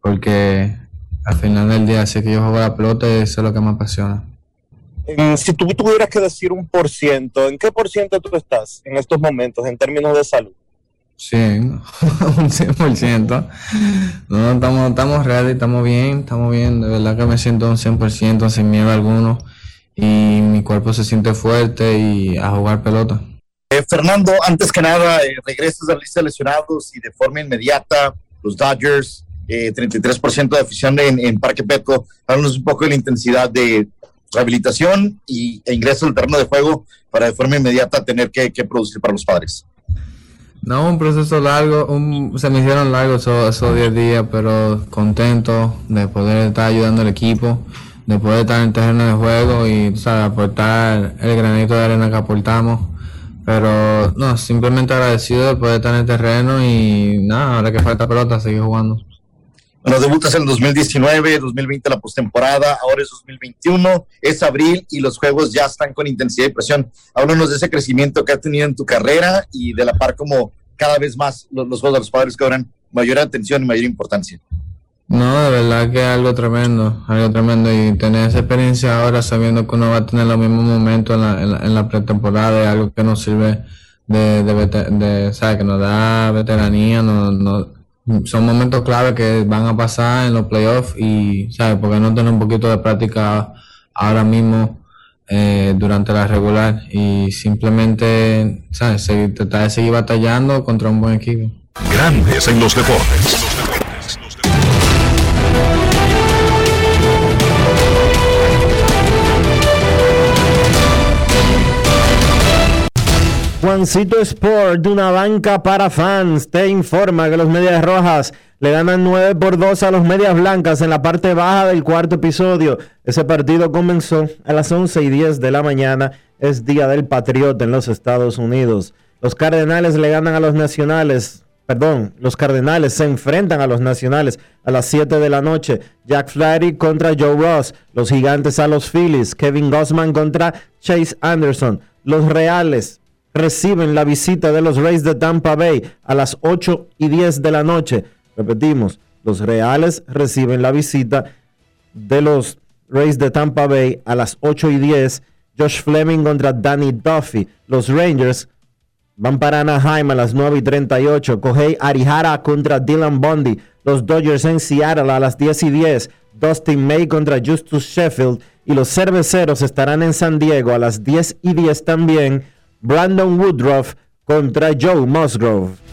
Speaker 12: porque al final del día sé que yo juego la pelota y eso es lo que me apasiona.
Speaker 6: Si tú tuvieras que decir un por ciento, ¿en qué por ciento tú estás en estos momentos en términos de salud?
Speaker 12: Sí, un 100%. No, estamos, estamos ready, estamos bien, estamos bien. De verdad que me siento un 100% sin miedo alguno. Y mi cuerpo se siente fuerte y a jugar pelota.
Speaker 13: Eh, Fernando, antes que nada, eh, regresas a la lista de lesionados y de forma inmediata, los Dodgers, eh, 33% de afición en, Parque Petco. Háblanos un poco de la intensidad de rehabilitación y, e ingreso al terreno de juego para de forma inmediata tener que producir para los padres.
Speaker 12: No, un proceso largo, un, se me hicieron largos esos, esos 10 días, pero contento de poder estar ayudando al equipo, de estar en el terreno de juego y tú sabes, aportar el granito de arena que aportamos. Pero no, simplemente agradecido de estar en el terreno y nada, ahora que falta pelota, seguir jugando.
Speaker 13: Bueno, debutas en 2019, 2020 la postemporada, ahora es 2021, es abril y los juegos ya están con intensidad y presión. Háblanos de ese crecimiento que has tenido en tu carrera y de la par como cada vez más los, los juegos de los padres cobran mayor atención y mayor importancia.
Speaker 12: No, de verdad que algo tremendo, algo tremendo y tener esa experiencia ahora sabiendo que uno va a tener los mismos momentos en la, en la, en la pretemporada es algo que nos sirve de, de, de, ¿sabes? que nos da veteranía, no, no, son momentos clave que van a pasar en los playoffs y, ¿sabes? Porque no tener un poquito de práctica ahora mismo eh, durante la regular y simplemente, ¿sabes? Seguir, tratar de seguir batallando contra un buen equipo.
Speaker 2: Grandes en los deportes.
Speaker 3: Juancito Sport, de una banca para fans, te informa que los Medias Rojas le ganan 9 por 2 a los Medias Blancas en la parte baja del cuarto episodio. Ese partido comenzó a las 11 y 10 de la mañana. Es Día del Patriota en los Estados Unidos. Los Cardenales le ganan a los Nacionales. Perdón, los Cardenales se enfrentan a los Nacionales a las 7 de la noche. Jack Flaherty contra Joe Ross. Los Gigantes a los Phillies. Kevin Gossman contra Chase Anderson. Los Reales reciben la visita de los Rays de Tampa Bay a las 8 y 10 de la noche. Repetimos, los Reales reciben la visita de los Rays de Tampa Bay a las 8 y 10. Josh Fleming contra Danny Duffy. Los Rangers van para Anaheim a las 9 y 38. Kohei Arihara contra Dylan Bundy. Los Dodgers en Seattle a las 10 y 10. Dustin May contra Justus Sheffield. Y los Cerveceros estarán en San Diego a las 10 y 10 también. Brandon Woodruff contra Joe Musgrove.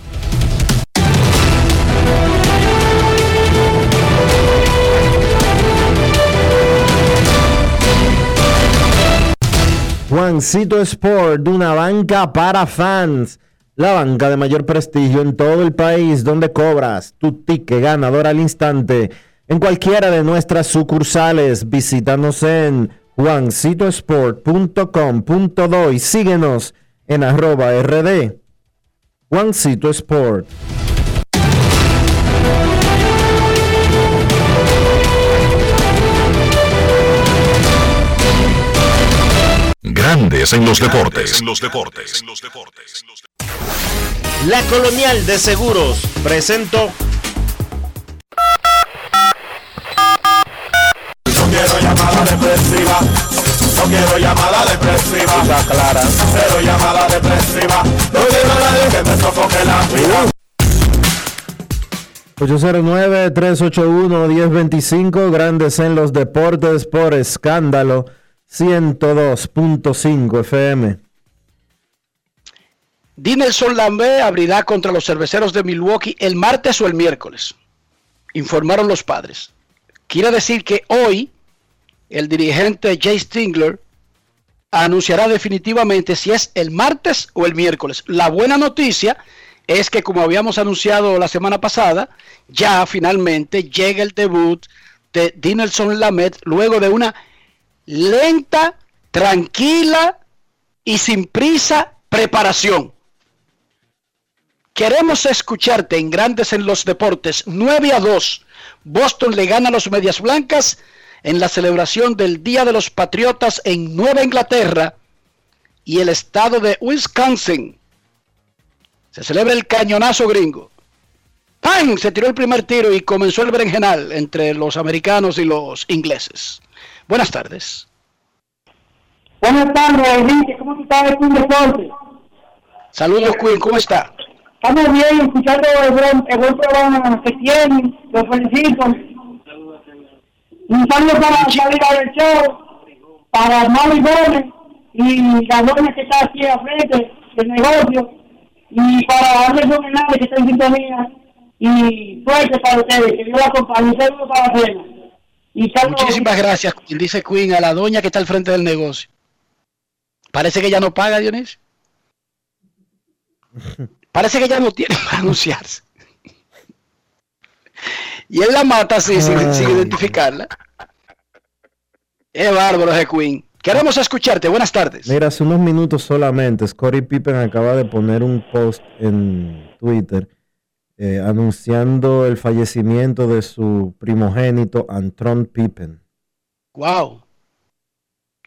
Speaker 3: Juancito Sport, de una banca para fans. La banca de mayor prestigio en todo el país, donde cobras tu ticket ganador al instante. En cualquiera de nuestras sucursales, visítanos en juancitosport.com.do y síguenos en arroba rd. Juancito Sport.
Speaker 2: Grandes en los deportes.
Speaker 10: En los deportes. La Colonial de Seguros presentó
Speaker 4: No quiero llamada depresiva. No quiero llamada depresiva. clara. Cero llamada depresiva. No quiero a nadie que me sofoque la vida.
Speaker 3: 809-381-1025, grandes en los deportes por escándalo 102.5 FM.
Speaker 5: Dinelson Lambé abrirá contra los cerveceros de Milwaukee el martes o el miércoles, informaron los padres. Quiere decir que hoy el dirigente Jay Stingler anunciará definitivamente si es el martes o el miércoles. La buena noticia es que como habíamos anunciado la semana pasada, ya finalmente llega el debut de Dinelson Lamet luego de una lenta, tranquila y sin prisa preparación. Queremos escucharte en Grandes en los Deportes. 9 a 2. Boston le gana a los Medias Blancas en la celebración del Día de los Patriotas en Nueva Inglaterra y el estado de Wisconsin. Se celebra el cañonazo gringo. ¡Pam! Se tiró el primer tiro y comenzó el berenjenal entre los americanos y los ingleses. Buenas tardes.
Speaker 14: Buenas tardes, Enrique. ¿Cómo estás de tu deporte?
Speaker 5: Saludos, Queen. ¿Cómo está?
Speaker 14: Estamos bien, escuchando el buen, el buen programa que tienen. Los felicito. Un saludo para Salida del Show, para Mari Gómez y la doña que está aquí al frente del negocio, y para Anderson Hernández que está en sintonía, y fuerte para ustedes, que Dios la acompañe. Un saludo para la. Y
Speaker 5: Muchísimas gracias, dice Queen, a la doña que está al frente del negocio. Parece que ya no paga, Dionisio. Parece que ya no tiene para anunciarse. Y él la mata así, sin, sin identificarla. Qué bárbaro ese Queen. Queremos escucharte. Buenas tardes.
Speaker 3: Mira, hace unos minutos solamente, Scottie Pippen acaba de poner un post en Twitter eh, anunciando el fallecimiento de su primogénito, Antron Pippen.
Speaker 5: Wow.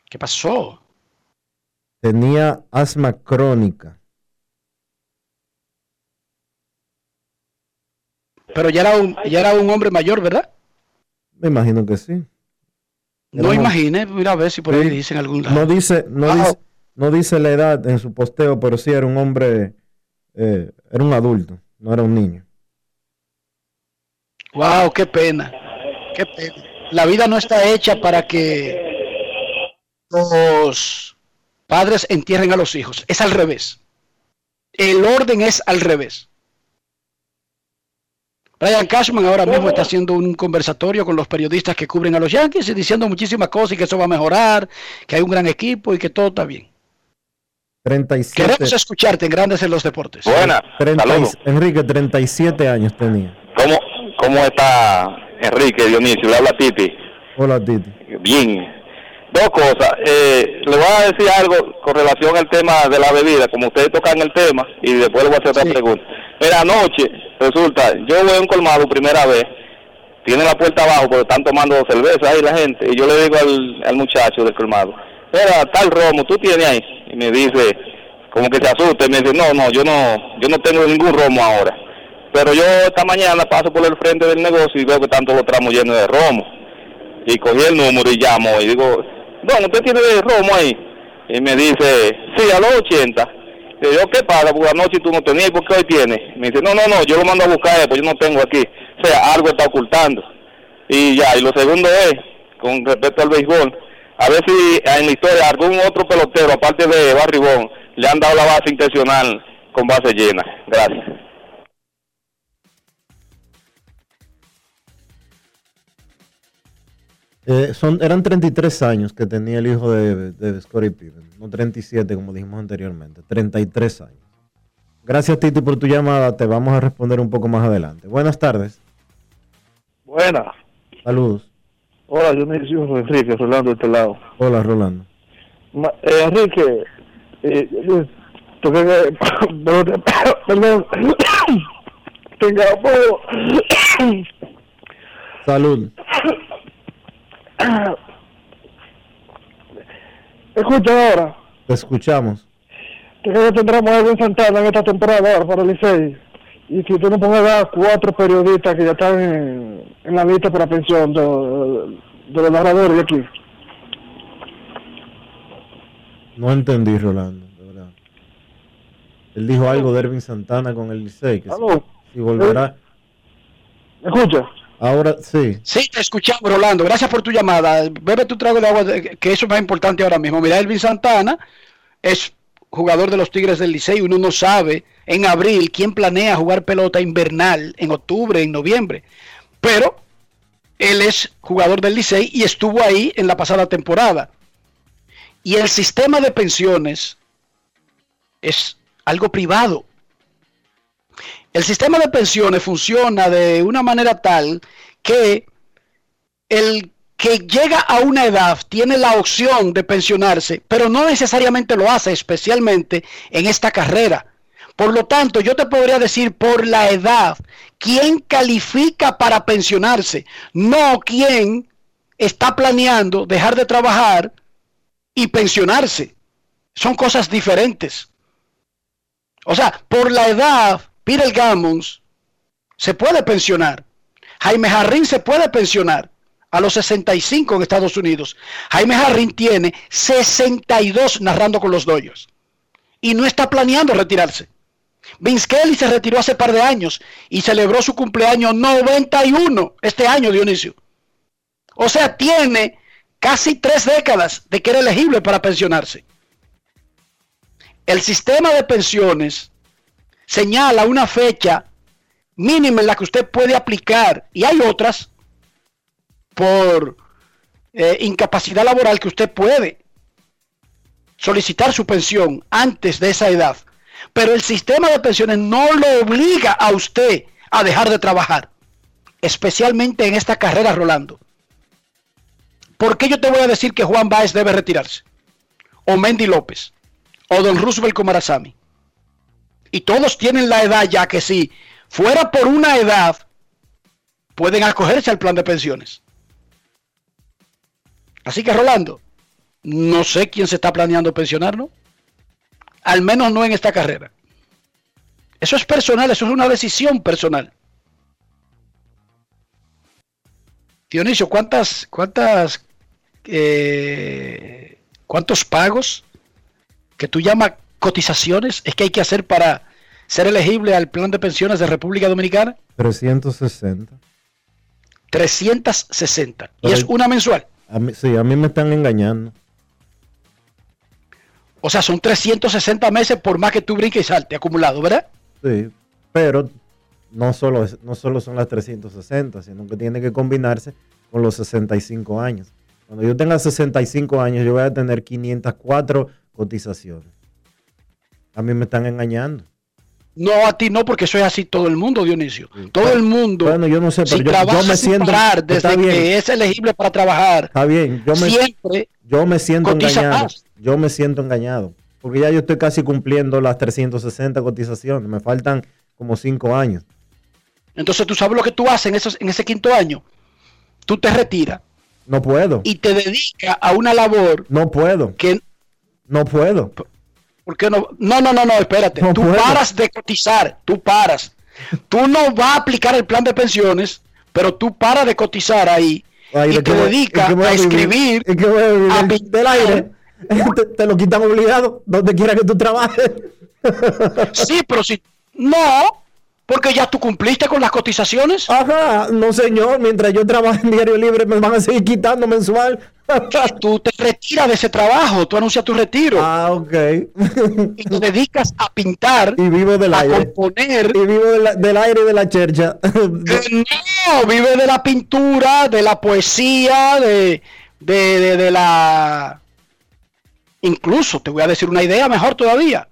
Speaker 5: ¿Qué pasó?
Speaker 3: Tenía asma crónica.
Speaker 5: Pero ya era un, ya era un hombre mayor, ¿verdad?
Speaker 3: Me imagino que sí.
Speaker 5: No
Speaker 3: Era
Speaker 5: imagine, mira a ver si por ahí
Speaker 3: Sí.
Speaker 5: dice en algún lado.
Speaker 3: No dice, no,
Speaker 5: Wow.
Speaker 3: dice, no dice la edad en su posteo, pero sí era un hombre, eh, era un adulto, no era un niño.
Speaker 5: Wow, qué pena. Qué pena. La vida no está hecha para que los padres entierren a los hijos. Es al revés. El orden es al revés. Brian Cashman ahora mismo está haciendo un conversatorio con los periodistas que cubren a los Yankees y diciendo muchísimas cosas y que eso va a mejorar, que hay un gran equipo y que todo está bien.
Speaker 3: 37,
Speaker 5: Queremos escucharte en Grandes en los Deportes.
Speaker 15: Buenas,
Speaker 3: 30 y-
Speaker 15: saludos.
Speaker 3: Enrique, 37 años tenía.
Speaker 15: ¿Cómo, ¿Cómo está Enrique Dionisio? Le habla Titi.
Speaker 3: Hola, Titi.
Speaker 15: Bien. Dos cosas. Eh, le voy a decir algo con relación al tema de la bebida, como ustedes tocan el tema, y después le voy a hacer otra pregunta. Mira, anoche, resulta, yo voy a un colmado primera vez, tiene la puerta abajo, porque están tomando cerveza ahí la gente, y yo le digo al, al muchacho del colmado, mira, tal romo, ¿tú tienes ahí? Y me dice, como que se asusta, y me dice, no, no, yo no, yo no tengo ningún romo ahora. Pero yo esta mañana paso por el frente del negocio y veo que están todos los tramos llenos de romo. Y cogí el número y llamo y digo, Don, ¿usted tiene romo ahí? Y me dice, sí, a los 80. Y yo, ¿qué pasa? Porque anoche tú no tenías, ¿por qué hoy tienes? Me dice, no, no, no, yo lo mando a buscar, pues yo no tengo aquí. O sea, algo está ocultando. Y ya, y lo segundo es, con respecto al béisbol, a ver si en la historia algún otro pelotero, aparte de Barribón, le han dado la base intencional con base llena. Gracias.
Speaker 3: Eh, son, eran 33 años que tenía el hijo de, de Scottie Pippen, no 37 como dijimos anteriormente, 33 años. Gracias Titi por tu llamada, te vamos a responder un poco más adelante. Buenas tardes,
Speaker 16: Buenas.
Speaker 3: saludos.
Speaker 16: Hola, yo me llamo Enrique, Rolando de este lado.
Speaker 3: Hola Rolando.
Speaker 16: Ma- eh, Enrique, eh, yo toqué que- perdón, tengamos,
Speaker 3: Salud.
Speaker 16: Escucha ahora,
Speaker 3: Te escuchamos.
Speaker 16: que creo que tendremos algo en Santana en esta temporada ahora para el Licey. Y que tú nos pongas a cuatro periodistas que ya están en, en la lista para pensión de, de los narradores de aquí.
Speaker 3: No entendí Rolando, de verdad. Él dijo algo de Ervin Santana con el Licey, que si, volverá.
Speaker 16: ¿Me escucha?
Speaker 3: Ahora sí.
Speaker 5: Sí, te escuchamos, Rolando. Gracias por tu llamada. Bebe tu trago de agua, que eso es más importante ahora mismo. Mira, Elvin Santana es jugador de los Tigres del Licey. Uno no sabe en abril quién planea jugar pelota invernal en octubre, en noviembre. Pero él es jugador del Licey y estuvo ahí en la pasada temporada. Y el sistema de pensiones es algo privado. El sistema de pensiones funciona de una manera tal que el que llega a una edad tiene la opción de pensionarse, pero no necesariamente lo hace, especialmente en esta carrera. Por lo tanto, yo te podría decir por la edad, quién califica para pensionarse, no quién está planeando dejar de trabajar y pensionarse. Son cosas diferentes. O sea, por la edad, Peter Gammons se puede pensionar. Jaime Jarrín se puede pensionar a los 65 en Estados Unidos. Jaime Jarrín tiene 62 narrando con los Dodgers y no está planeando retirarse. Vince Kelly se retiró hace par de años y celebró su cumpleaños 91 este año, Dionisio. O sea, tiene casi tres décadas de que era elegible para pensionarse. El sistema de pensiones señala una fecha mínima en la que usted puede aplicar y hay otras por eh, incapacidad laboral que usted puede solicitar su pensión antes de esa edad. Pero el sistema de pensiones no lo obliga a usted a dejar de trabajar, especialmente en esta carrera, Rolando. ¿Por qué yo te voy a decir que Juan Báez debe retirarse? O Mendy López. O Don Roosevelt Comarazami. Y todos tienen la edad ya que si fuera por una edad, pueden acogerse al plan de pensiones. Así que Rolando, no sé quién se está planeando pensionar, ¿no? Al menos no en esta carrera. Eso es personal, eso es una decisión personal. Dionisio, ¿cuántas, cuántas, eh, cuántos pagos que tú llamas cotizaciones es que hay que hacer para ser elegible al plan de pensiones de República Dominicana?
Speaker 3: 360.
Speaker 5: 360. Y es una mensual.
Speaker 3: A mí, sí, a mí me están engañando.
Speaker 5: O sea, son 360 meses por más que tú brinques y salte acumulado, ¿verdad?
Speaker 3: Sí, pero no solo, es- no solo son las 360, sino que tiene que combinarse con los 65 años. Cuando yo tenga 65 años, yo voy a tener 504 cotizaciones. A mí me están engañando.
Speaker 5: No, a ti no, porque eso es así todo el mundo, Dionisio. Todo el mundo.
Speaker 3: Bueno, yo no sé, pero
Speaker 5: si
Speaker 3: yo, me siento.
Speaker 5: parar desde
Speaker 3: bien,
Speaker 5: que es elegible para trabajar,
Speaker 3: está bien. Yo me,
Speaker 5: siempre
Speaker 3: yo me siento engañado.
Speaker 5: más.
Speaker 3: Yo me siento engañado. Porque ya yo estoy casi cumpliendo las 360 cotizaciones. Me faltan como 5 años.
Speaker 5: Entonces tú sabes lo que tú haces en, esos, en ese quinto año. Tú te retiras
Speaker 3: No puedo.
Speaker 5: y te dedicas a una labor
Speaker 3: No puedo.
Speaker 5: que...
Speaker 3: No puedo.
Speaker 5: ¿Por qué no? No, no, no, no, espérate.
Speaker 3: No
Speaker 5: tú
Speaker 3: puedo.
Speaker 5: paras de cotizar, tú paras. Tú no vas a aplicar el plan de pensiones, pero tú paras de cotizar ahí
Speaker 3: Ay,
Speaker 5: y
Speaker 3: ¿de
Speaker 5: te dedicas a escribir,
Speaker 3: ¿De qué voy a vivir?
Speaker 5: a
Speaker 3: Del-
Speaker 5: pintar.
Speaker 3: del aire. Te, te lo quitan obligado, donde quiera que tú trabajes.
Speaker 5: Sí, pero si... No, porque ya tú cumpliste con las cotizaciones.
Speaker 3: Ajá, no señor, mientras yo trabaje en Diario Libre me van a seguir quitando mensual.
Speaker 5: tú te retiras de ese trabajo, tú anuncias tu retiro.
Speaker 3: Ah, ok.
Speaker 5: y te dedicas a pintar,
Speaker 3: y vivo del
Speaker 5: a
Speaker 3: aire.
Speaker 5: componer.
Speaker 3: Y vivo de la- del aire y de la chercha.
Speaker 5: Eh, No, vive de la pintura, de la poesía, de, de, de- de la... Incluso, te voy a decir una idea mejor todavía.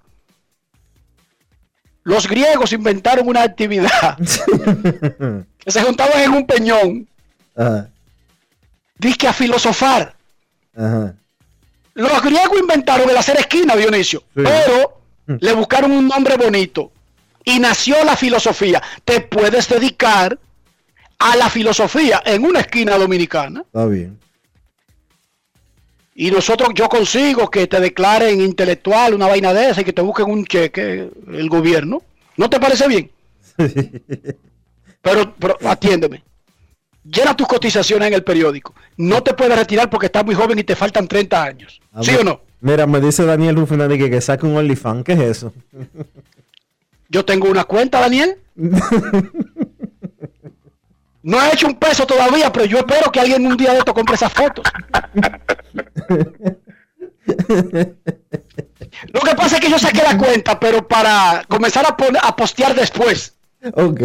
Speaker 5: Los griegos inventaron una actividad que se juntaban en un peñón,
Speaker 3: Ajá,
Speaker 5: disque a filosofar.
Speaker 3: ajá.
Speaker 5: Los griegos inventaron el hacer esquina, Dionisio,
Speaker 3: Sí.
Speaker 5: pero le buscaron un nombre bonito y nació la filosofía. Te puedes dedicar a la filosofía en una esquina dominicana
Speaker 3: Está bien.
Speaker 5: Y nosotros yo consigo que te declaren intelectual una vaina de esa y que te busquen un cheque el gobierno. ¿No te parece bien? Pero, pero atiéndeme. Llena tus cotizaciones en el periódico. No te puedes retirar porque estás muy joven y te faltan 30 años.
Speaker 3: A
Speaker 5: ¿Sí
Speaker 3: ver,
Speaker 5: o no?
Speaker 3: Mira, me dice Daniel Rufinani que, que saque un OnlyFans. ¿Qué es eso?
Speaker 5: Yo tengo una cuenta, Daniel. No he hecho un peso todavía, pero yo espero que alguien un día de esto compre esas fotos. Lo que pasa es que yo saqué la cuenta, pero para comenzar a, pon- a postear después.
Speaker 3: ok.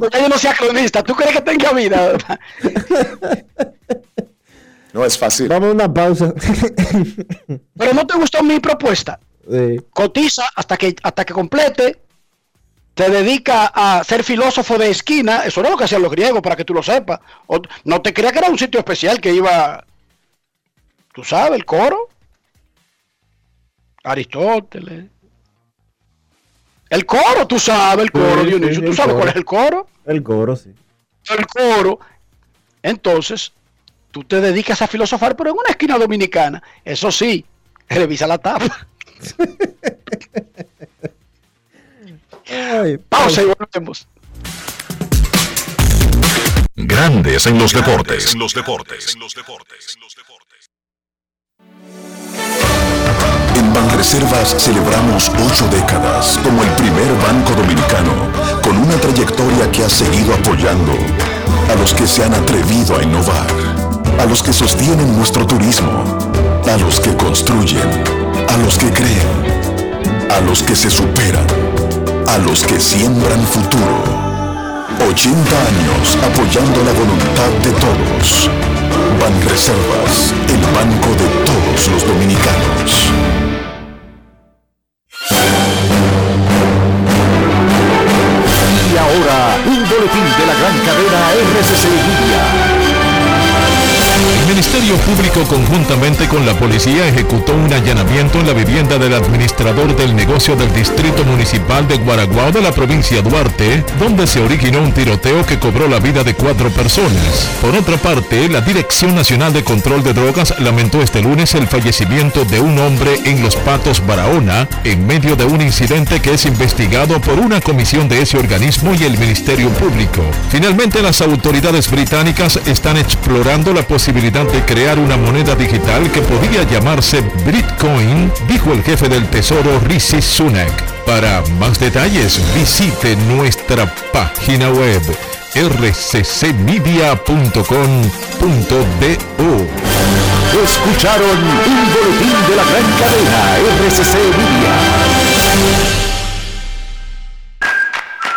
Speaker 5: Porque yo no soy cronista. ¿Tú crees que tenga vida?
Speaker 17: No es fácil.
Speaker 3: Vamos a una pausa.
Speaker 5: Pero no te gustó mi propuesta.
Speaker 3: Sí.
Speaker 5: Cotiza hasta que, hasta que complete. Te dedica a ser filósofo de esquina. Eso no es lo que hacían los griegos, para que tú lo sepas. O- no te creas que era un sitio especial que iba. Tú sabes, el coro. Aristóteles. El coro, tú sabes, el coro,
Speaker 3: Sí,
Speaker 5: Dionisio.
Speaker 3: sí,
Speaker 5: ¿Tú sabes
Speaker 3: coro.
Speaker 5: cuál es el coro?
Speaker 3: El coro, sí.
Speaker 5: el coro. Entonces, tú te dedicas a filosofar, pero en una esquina dominicana. Eso sí, revisa la tapa.
Speaker 3: Ay,
Speaker 5: Pausa y volvemos.
Speaker 2: Grandes en los deportes.
Speaker 10: En los deportes.
Speaker 2: En Banreservas celebramos ocho décadas como el primer banco dominicano con una trayectoria que ha seguido apoyando a los que se han atrevido a innovar, a los que sostienen nuestro turismo, a los que construyen, a los que creen, a los que se superan, a los que siembran futuro. 80 años apoyando la voluntad de todos. Banreservas, el banco de todos los dominicanos.
Speaker 18: Y ahora, un boletín de la gran cadena RCC Media.
Speaker 2: El Ministerio Público conjuntamente con la policía ejecutó un allanamiento en la vivienda del administrador del negocio del Distrito Municipal de Guaraguao de la provincia Duarte, donde se originó un tiroteo que cobró la vida de cuatro personas. Por otra parte, la Dirección Nacional de Control de Drogas lamentó este lunes el fallecimiento de un hombre en Los Patos, Barahona, en medio de un incidente que es investigado por una comisión de ese organismo y el Ministerio Público. Finalmente, las autoridades británicas están explorando la posibilidad de crear una moneda digital que podría llamarse Bitcoin, dijo el jefe del Tesoro Rishi Sunak. Para más detalles, visite nuestra página web rccmedia.com.do.
Speaker 17: Escucharon un boletín de la gran cadena RCC Media.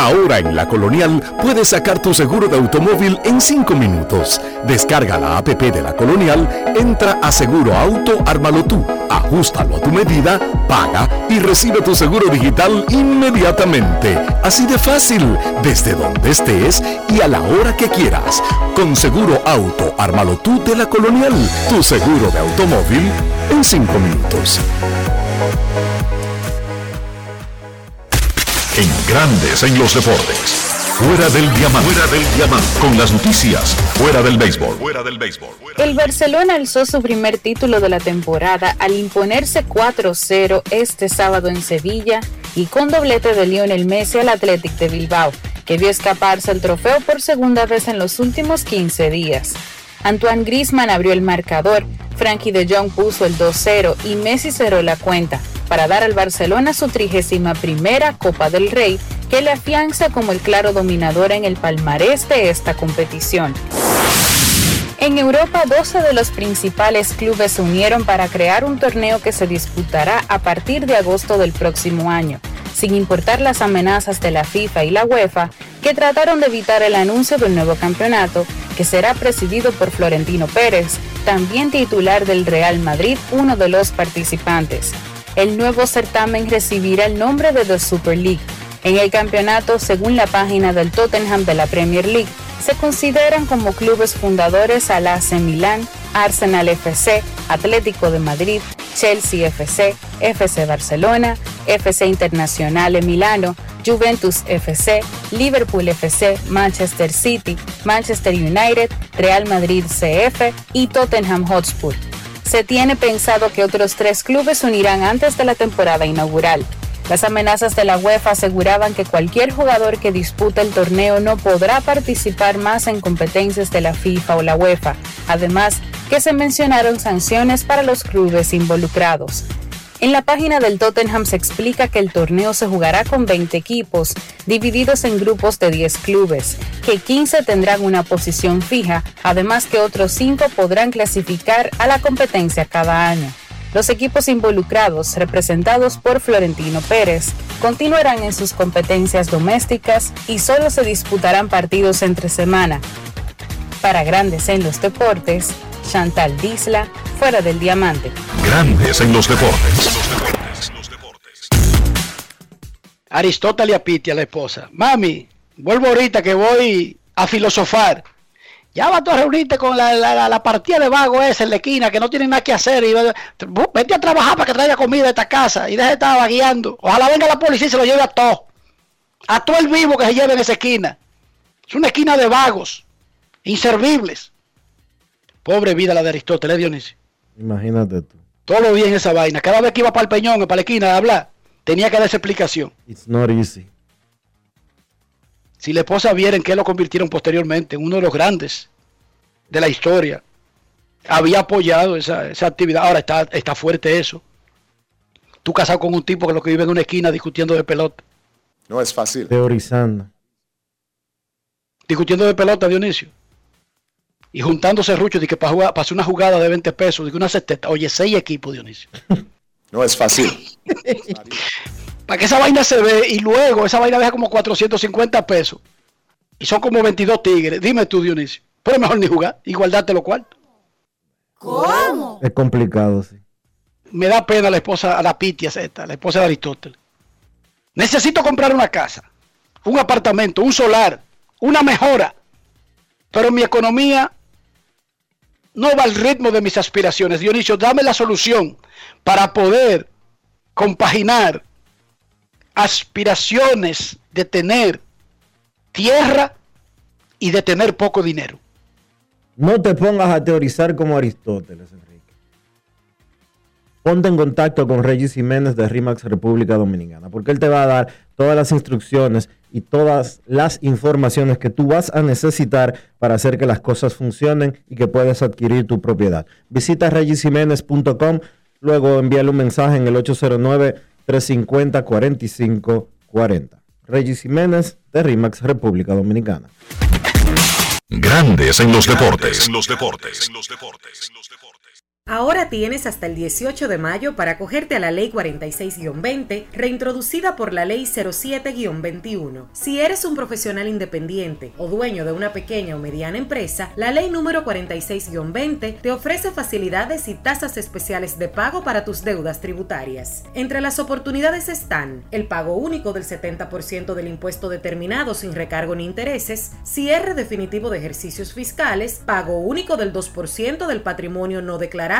Speaker 17: Ahora en la Colonial puedes sacar tu seguro de automóvil en 5 minutos. Descarga la APP de la Colonial, entra a Seguro Auto, ármalo tú, ajustalo a tu medida, paga y recibe tu seguro digital inmediatamente. Así de fácil, desde donde estés y a la hora que quieras. Con Seguro Auto, ármalo tú de la Colonial, tu seguro de automóvil en 5 minutos.
Speaker 2: En Grandes en los Deportes. Fuera del diamante. Fuera del diamante. Con las noticias. Fuera del béisbol. Fuera del béisbol.
Speaker 19: El Barcelona alzó su primer título de la temporada al imponerse 4-0 este sábado en Sevilla y con doblete de Lionel Messi al Athletic de Bilbao, que vio escaparse el trofeo por segunda vez en los últimos 15 días. Antoine Griezmann abrió el marcador, Frankie de Jong puso el 2-0 y Messi cerró la cuenta para dar al Barcelona su trigésima primera Copa del Rey, que le afianza como el claro dominador en el palmarés de esta competición. En Europa, 12 de los principales clubes se unieron para crear un torneo que se disputará a partir de agosto del próximo año, sin importar las amenazas de la FIFA y la UEFA, que trataron de evitar el anuncio del nuevo campeonato, que será presidido por Florentino Pérez, también titular del Real Madrid, uno de los participantes. El nuevo certamen recibirá el nombre de The Super League. En el campeonato, según la página del Tottenham de la Premier League, se consideran como clubes fundadores al AC Milán, Arsenal FC, Atlético de Madrid, Chelsea FC, FC Barcelona, FC Internazionale Milano, Juventus FC, Liverpool FC, Manchester City, Manchester United, Real Madrid CF y Tottenham Hotspur. Se tiene pensado que otros tres clubes unirán antes de la temporada inaugural. Las amenazas de la UEFA aseguraban que cualquier jugador que dispute el torneo no podrá participar más en competencias de la FIFA o la UEFA. Además, que se mencionaron sanciones para los clubes involucrados. En la página del Tottenham se explica que el torneo se jugará con 20 equipos, divididos en grupos de 10 clubes, que 15 tendrán una posición fija, además que otros 5 podrán clasificar a la competencia cada año. Los equipos involucrados, representados por Florentino Pérez, continuarán en sus competencias domésticas y solo se disputarán partidos entre semana. Para Grandes en los Deportes, Chantal Disla, fuera del diamante.
Speaker 2: Grandes en los deportes.
Speaker 5: Aristóteles a Piti, a la esposa. Mami, vuelvo ahorita que voy a filosofar. Ya vas tú a reunirte con la, la, la partida de vago esa en la esquina que no tienen nada que hacer. Y vete a trabajar para que traiga comida a esta casa y deje de estar vagueando. Ojalá venga la policía y se lo lleve a todo. A todo el vivo que se lleve en esa esquina. Es una esquina de vagos, inservibles. Pobre vida la de Aristóteles, Dionisio.
Speaker 3: Imagínate tú.
Speaker 5: Todo lo bien esa vaina. Cada vez que iba para el peñón, para la esquina a hablar, tenía que dar esa explicación.
Speaker 3: It's not easy.
Speaker 5: Si la esposa viera en qué lo convirtieron posteriormente, en uno de los grandes de la historia, había apoyado esa, esa actividad. Ahora está, está fuerte eso. Tú casado con un tipo que lo que vive en una esquina discutiendo de pelota.
Speaker 20: No es fácil.
Speaker 3: Teorizando.
Speaker 5: Discutiendo de pelota, Dionisio. Y juntándose ruchos de que para, jugar, para hacer una jugada de 20 pesos, de que una seteta. Oye, seis equipos, Dionisio.
Speaker 20: No es fácil.
Speaker 5: Para que esa vaina se ve y luego esa vaina deja como 450 pesos. Y son como 22 tigres. Dime tú, Dionisio. Pero es mejor ni jugar y guardarte los cuartos.
Speaker 9: ¿Cómo?
Speaker 3: Es complicado, sí.
Speaker 5: Me da pena la esposa, a la Pitia esta, la esposa de Aristóteles. Necesito comprar una casa, un apartamento, un solar, una mejora. Pero mi economía no va al ritmo de mis aspiraciones. Dionisio, dame la solución para poder compaginar aspiraciones de tener tierra y de tener poco dinero.
Speaker 3: No te pongas a teorizar como Aristóteles. Ponte en contacto con Regis Jiménez de RIMAX República Dominicana, porque él te va a dar todas las instrucciones y todas las informaciones que tú vas a necesitar para hacer que las cosas funcionen y que puedas adquirir tu propiedad. Visita regisjiménez.com, luego envíale un mensaje en el 809-350-4540. Regis Jiménez de RIMAX República Dominicana.
Speaker 2: Grandes en los deportes. En los deportes.
Speaker 20: Ahora tienes hasta el 18 de mayo para acogerte a la Ley 46-20, reintroducida por la Ley 07-21. Si eres un profesional independiente o dueño de una pequeña o mediana empresa, la Ley número 46-20 te ofrece facilidades y tasas especiales de pago para tus deudas tributarias. Entre las oportunidades están el pago único del 70% del impuesto determinado sin recargo ni intereses, cierre definitivo de ejercicios fiscales, pago único del 2% del patrimonio no declarado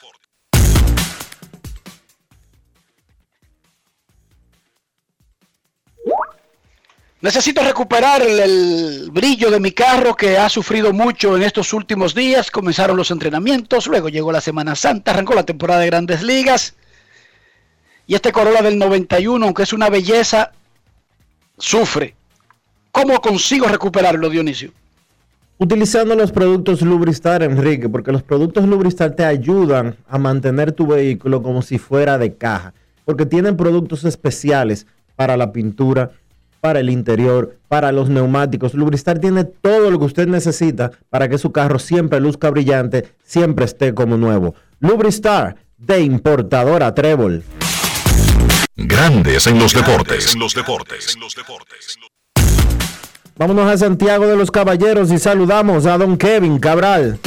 Speaker 5: Necesito recuperar el, brillo de mi carro que ha sufrido mucho en estos últimos días. Comenzaron los entrenamientos, luego llegó la Semana Santa, arrancó la temporada de grandes ligas. Y este Corolla del 91, aunque es una belleza, sufre. ¿Cómo consigo recuperarlo, Dionisio?
Speaker 3: Utilizando los productos Lubristar, Enrique, porque los productos Lubristar te ayudan a mantener tu vehículo como si fuera de caja, porque tienen productos especiales para la pintura, para el interior, para los neumáticos. Lubristar tiene todo lo que usted necesita para que su carro siempre luzca brillante, siempre esté como nuevo. Lubristar, de importadora Trébol.
Speaker 2: Grandes en los deportes. En los deportes.
Speaker 3: Vámonos a Santiago de los Caballeros y saludamos a don Kevin Cabral.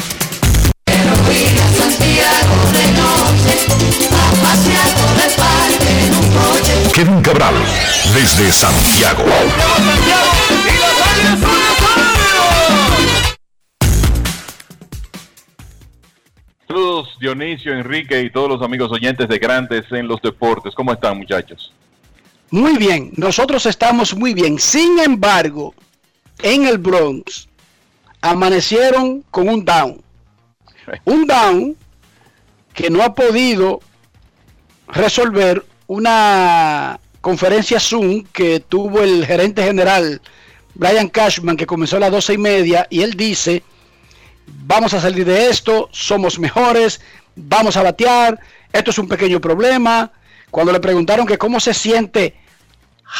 Speaker 2: Kevin Cabral, desde Santiago.
Speaker 21: Saludos Dionisio, Enrique y todos los amigos oyentes de Grandes en los Deportes. ¿Cómo están muchachos?
Speaker 5: Muy bien, nosotros estamos muy bien. Sin embargo, en el Bronx amanecieron con un down. Un down que no ha podido resolver una conferencia Zoom que tuvo el gerente general Brian Cashman que comenzó a las doce y media y él dice vamos a salir de esto, somos mejores, vamos a batear, esto es un pequeño problema. Cuando le preguntaron que cómo se siente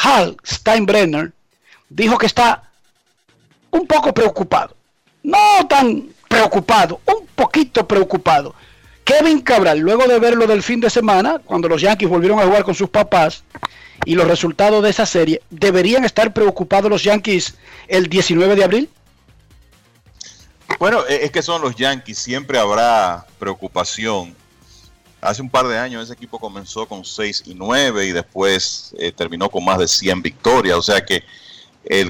Speaker 5: Hal Steinbrenner, dijo que está un poco preocupado. No tan preocupado, un poquito preocupado. Kevin Cabral, luego de ver lo del fin de semana, cuando los Yankees volvieron a jugar con sus papás y los resultados de esa serie, ¿deberían estar preocupados los Yankees el 19 de abril?
Speaker 22: Bueno, e-, es que son los Yankees, siempre habrá preocupación. Hace un par de años ese equipo comenzó con 6 y 9 y después eh, terminó con más de 100 victorias. O sea que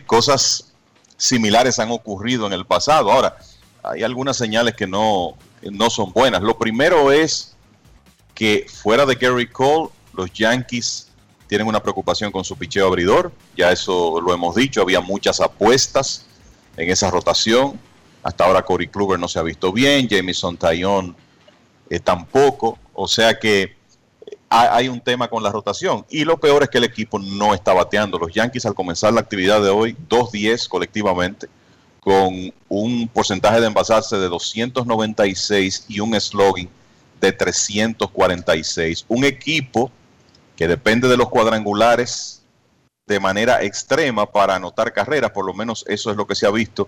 Speaker 22: cosas similares han ocurrido en el pasado. Ahora, hay algunas señales que no, no son buenas. Lo primero es que fuera de Gary Cole, los Yankees tienen una preocupación con su picheo abridor. Ya eso lo hemos dicho, había muchas apuestas en esa rotación. Hasta ahora Corey Kluber no se ha visto bien, Jameson Taillon eh, tampoco. O sea que hay un tema con la rotación. Y lo peor es que el equipo no está bateando. Los Yankees al comenzar la actividad de hoy, 2-10 colectivamente, con un porcentaje de envasarse de 296 y un slogan de 346. Un equipo que depende de los cuadrangulares de manera extrema para anotar carreras, por lo menos eso es lo que se ha visto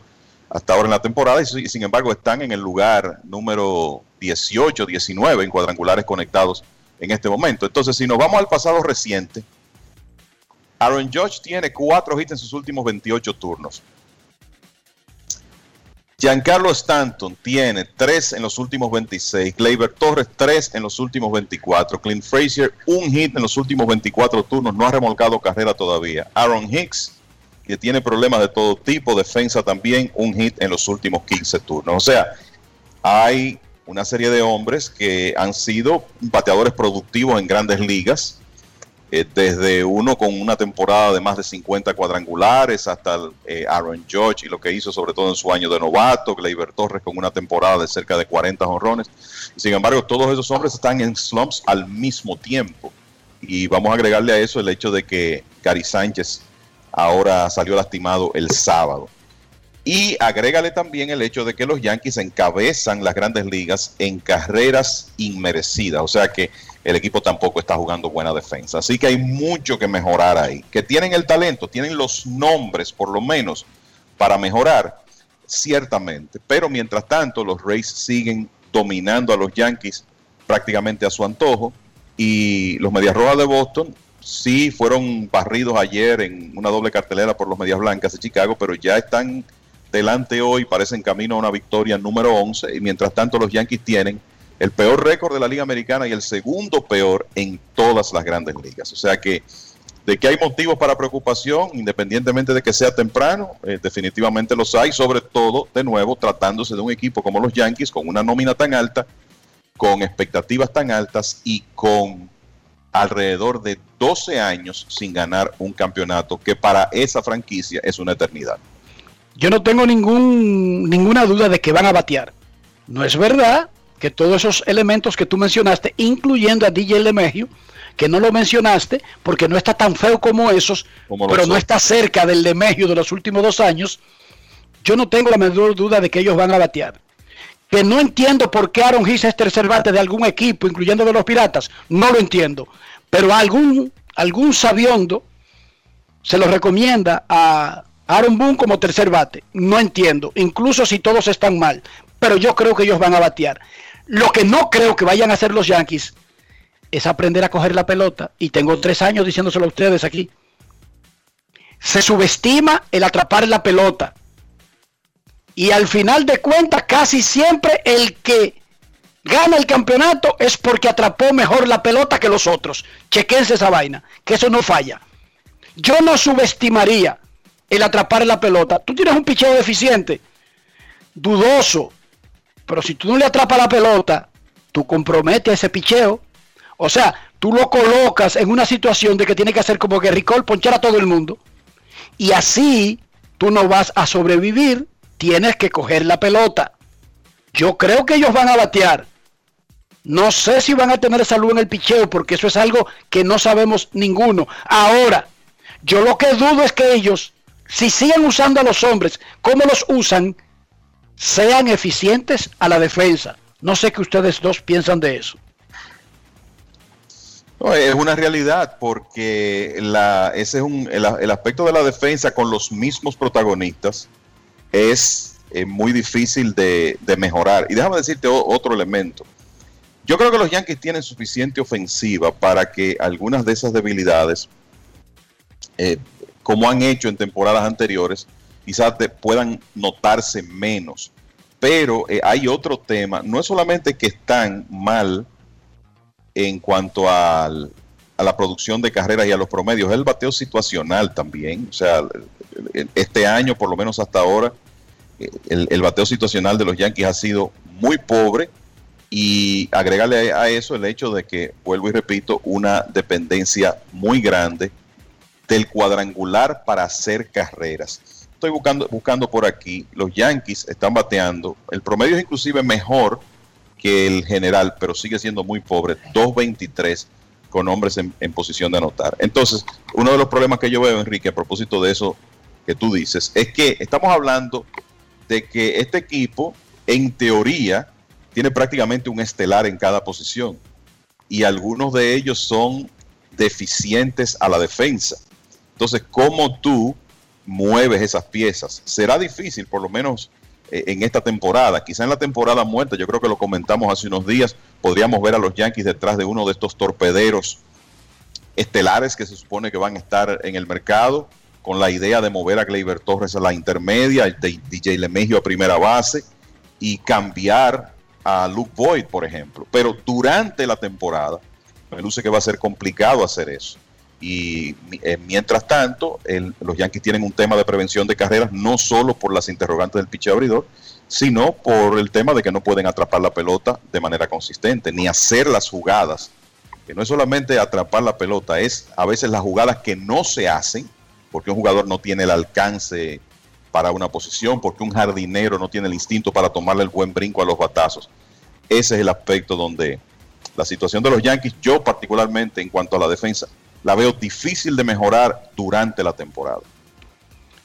Speaker 22: hasta ahora en la temporada, y sin embargo están en el lugar número 18, 19 en cuadrangulares conectados en este momento. Entonces, si nos vamos al pasado reciente, Aaron Judge tiene cuatro hits en sus últimos 28 turnos. Giancarlo Stanton tiene tres en los últimos 26. Gleyber Torres, tres en los últimos 24. Clint Frazier, un hit en los últimos 24 turnos. No ha remolcado carrera todavía. Aaron Hicks, que tiene problemas de todo tipo. Defensa también, un hit en los últimos 15 turnos. O sea, hay una serie de hombres que han sido bateadores productivos en grandes ligas, eh, desde uno con una temporada de más de 50 cuadrangulares hasta eh, Aaron George y lo que hizo sobre todo en su año de novato, Gleyber Torres con una temporada de cerca de 40 honrones. Sin embargo, todos esos hombres están en slumps al mismo tiempo. Y vamos a agregarle a eso el hecho de que Gary Sánchez ahora salió lastimado el sábado. Y agrégale también el hecho de que los Yankees encabezan las grandes ligas en carreras inmerecidas. O sea que el equipo tampoco está jugando buena defensa. Así que hay mucho que mejorar ahí. Que tienen el talento, tienen los nombres por lo menos para mejorar, ciertamente. Pero mientras tanto, los Rays siguen dominando a los Yankees prácticamente a su antojo. Y los Medias Rojas de Boston sí fueron barridos ayer en una doble cartelera por los Medias Blancas de Chicago, pero ya están delante hoy, parecen camino a una victoria número 11 y mientras tanto los Yankees tienen el peor récord de la Liga Americana y el segundo peor en todas las grandes ligas. O sea que de que hay motivos para preocupación, independientemente de que sea temprano, eh, definitivamente los hay, sobre todo, de nuevo, tratándose de un equipo como los Yankees, con una nómina tan alta, con expectativas tan altas y con alrededor de 12 años sin ganar un campeonato, que para esa franquicia es una eternidad.
Speaker 5: Yo no tengo ningún, ninguna duda de que van a batear. No es verdad que todos esos elementos que tú mencionaste, incluyendo a DJ LeMahieu, que no lo mencionaste porque no está tan feo como esos, pero no está cerca del LeMahieu de los últimos dos años, yo no tengo la menor duda de que ellos van a batear. Que no entiendo por qué Aaron Hicks es tercer bate de algún equipo, incluyendo de los Piratas, no lo entiendo. Pero algún, algún sabiondo se lo recomienda a Aaron Boone como tercer bate. No entiendo, incluso si todos están mal. Pero yo creo que ellos van a batear. Lo que no creo que vayan a hacer los Yankees es aprender a coger la pelota. Y tengo tres años diciéndoselo a ustedes aquí. Se subestima el atrapar la pelota. Y al final de cuentas, casi siempre el que gana el campeonato es porque atrapó mejor la pelota que los otros. Chequense esa vaina, que eso no falla. Yo no subestimaría el atrapar la pelota. Tú tienes un picheo deficiente, dudoso, pero si tú no le atrapas la pelota, tú comprometes ese picheo. O sea, tú lo colocas en una situación de que tiene que hacer como que Ricol ponchar a todo el mundo. Y así tú no vas a sobrevivir, tienes que coger la pelota. Yo creo que ellos van a batear. No sé si van a tener salud en el picheo, porque eso es algo que no sabemos ninguno. Ahora, yo lo que dudo es que ellos si siguen usando a los hombres como los usan, sean eficientes a la defensa. No sé qué ustedes dos piensan de eso.
Speaker 22: Es una realidad porque ese es el, aspecto de la defensa con los mismos protagonistas es eh, muy difícil de, de, mejorar. Y déjame decirte otro elemento. Yo creo que los Yankees tienen suficiente ofensiva para que algunas de esas debilidades, eh, como han hecho en temporadas anteriores, quizás puedan notarse menos. Pero eh, hay otro tema, no es solamente que están mal en cuanto a la producción de carreras y a los promedios, es el bateo situacional también. O sea, este año, por lo menos hasta ahora, eh, el, el bateo situacional de los Yankees ha sido muy pobre y agregarle a eso el hecho de que, vuelvo y repito, una dependencia muy grande del cuadrangular para hacer carreras. Estoy buscando, buscando por aquí, los Yankees están bateando, el promedio es inclusive mejor que el general, pero sigue siendo muy pobre, 2.23 con hombres en, en posición de anotar. Entonces, uno de los problemas que yo veo, Enrique, a propósito de eso que tú dices, es que estamos hablando de que este equipo, en teoría, tiene prácticamente un estelar en cada posición y algunos de ellos son deficientes a la defensa. Entonces, ¿cómo tú mueves esas piezas? Será difícil, por lo menos eh, en esta temporada. Quizá en la temporada muerta, yo creo que lo comentamos hace unos días, podríamos ver a los Yankees detrás de uno de estos torpederos estelares que se supone que van a estar en el mercado, con la idea de mover a Gleyber Torres a la intermedia, de DJ Lemegio a primera base y cambiar a Luke Boyd, por ejemplo. Pero durante la temporada, me luce que va a ser complicado hacer eso. Y eh, mientras tanto, los Yankees tienen un tema de prevención de carreras, no solo por las interrogantes del piche abridor, sino por el tema de que no pueden atrapar la pelota de manera consistente, ni hacer las jugadas. Que no es solamente atrapar la pelota, es a veces las jugadas que no se hacen, porque un jugador no tiene el alcance para una posición, porque un jardinero no tiene el instinto para tomarle el buen brinco a los batazos. Ese es el aspecto donde la situación de los Yankees, yo particularmente en cuanto a la defensa, la veo difícil de mejorar durante la temporada.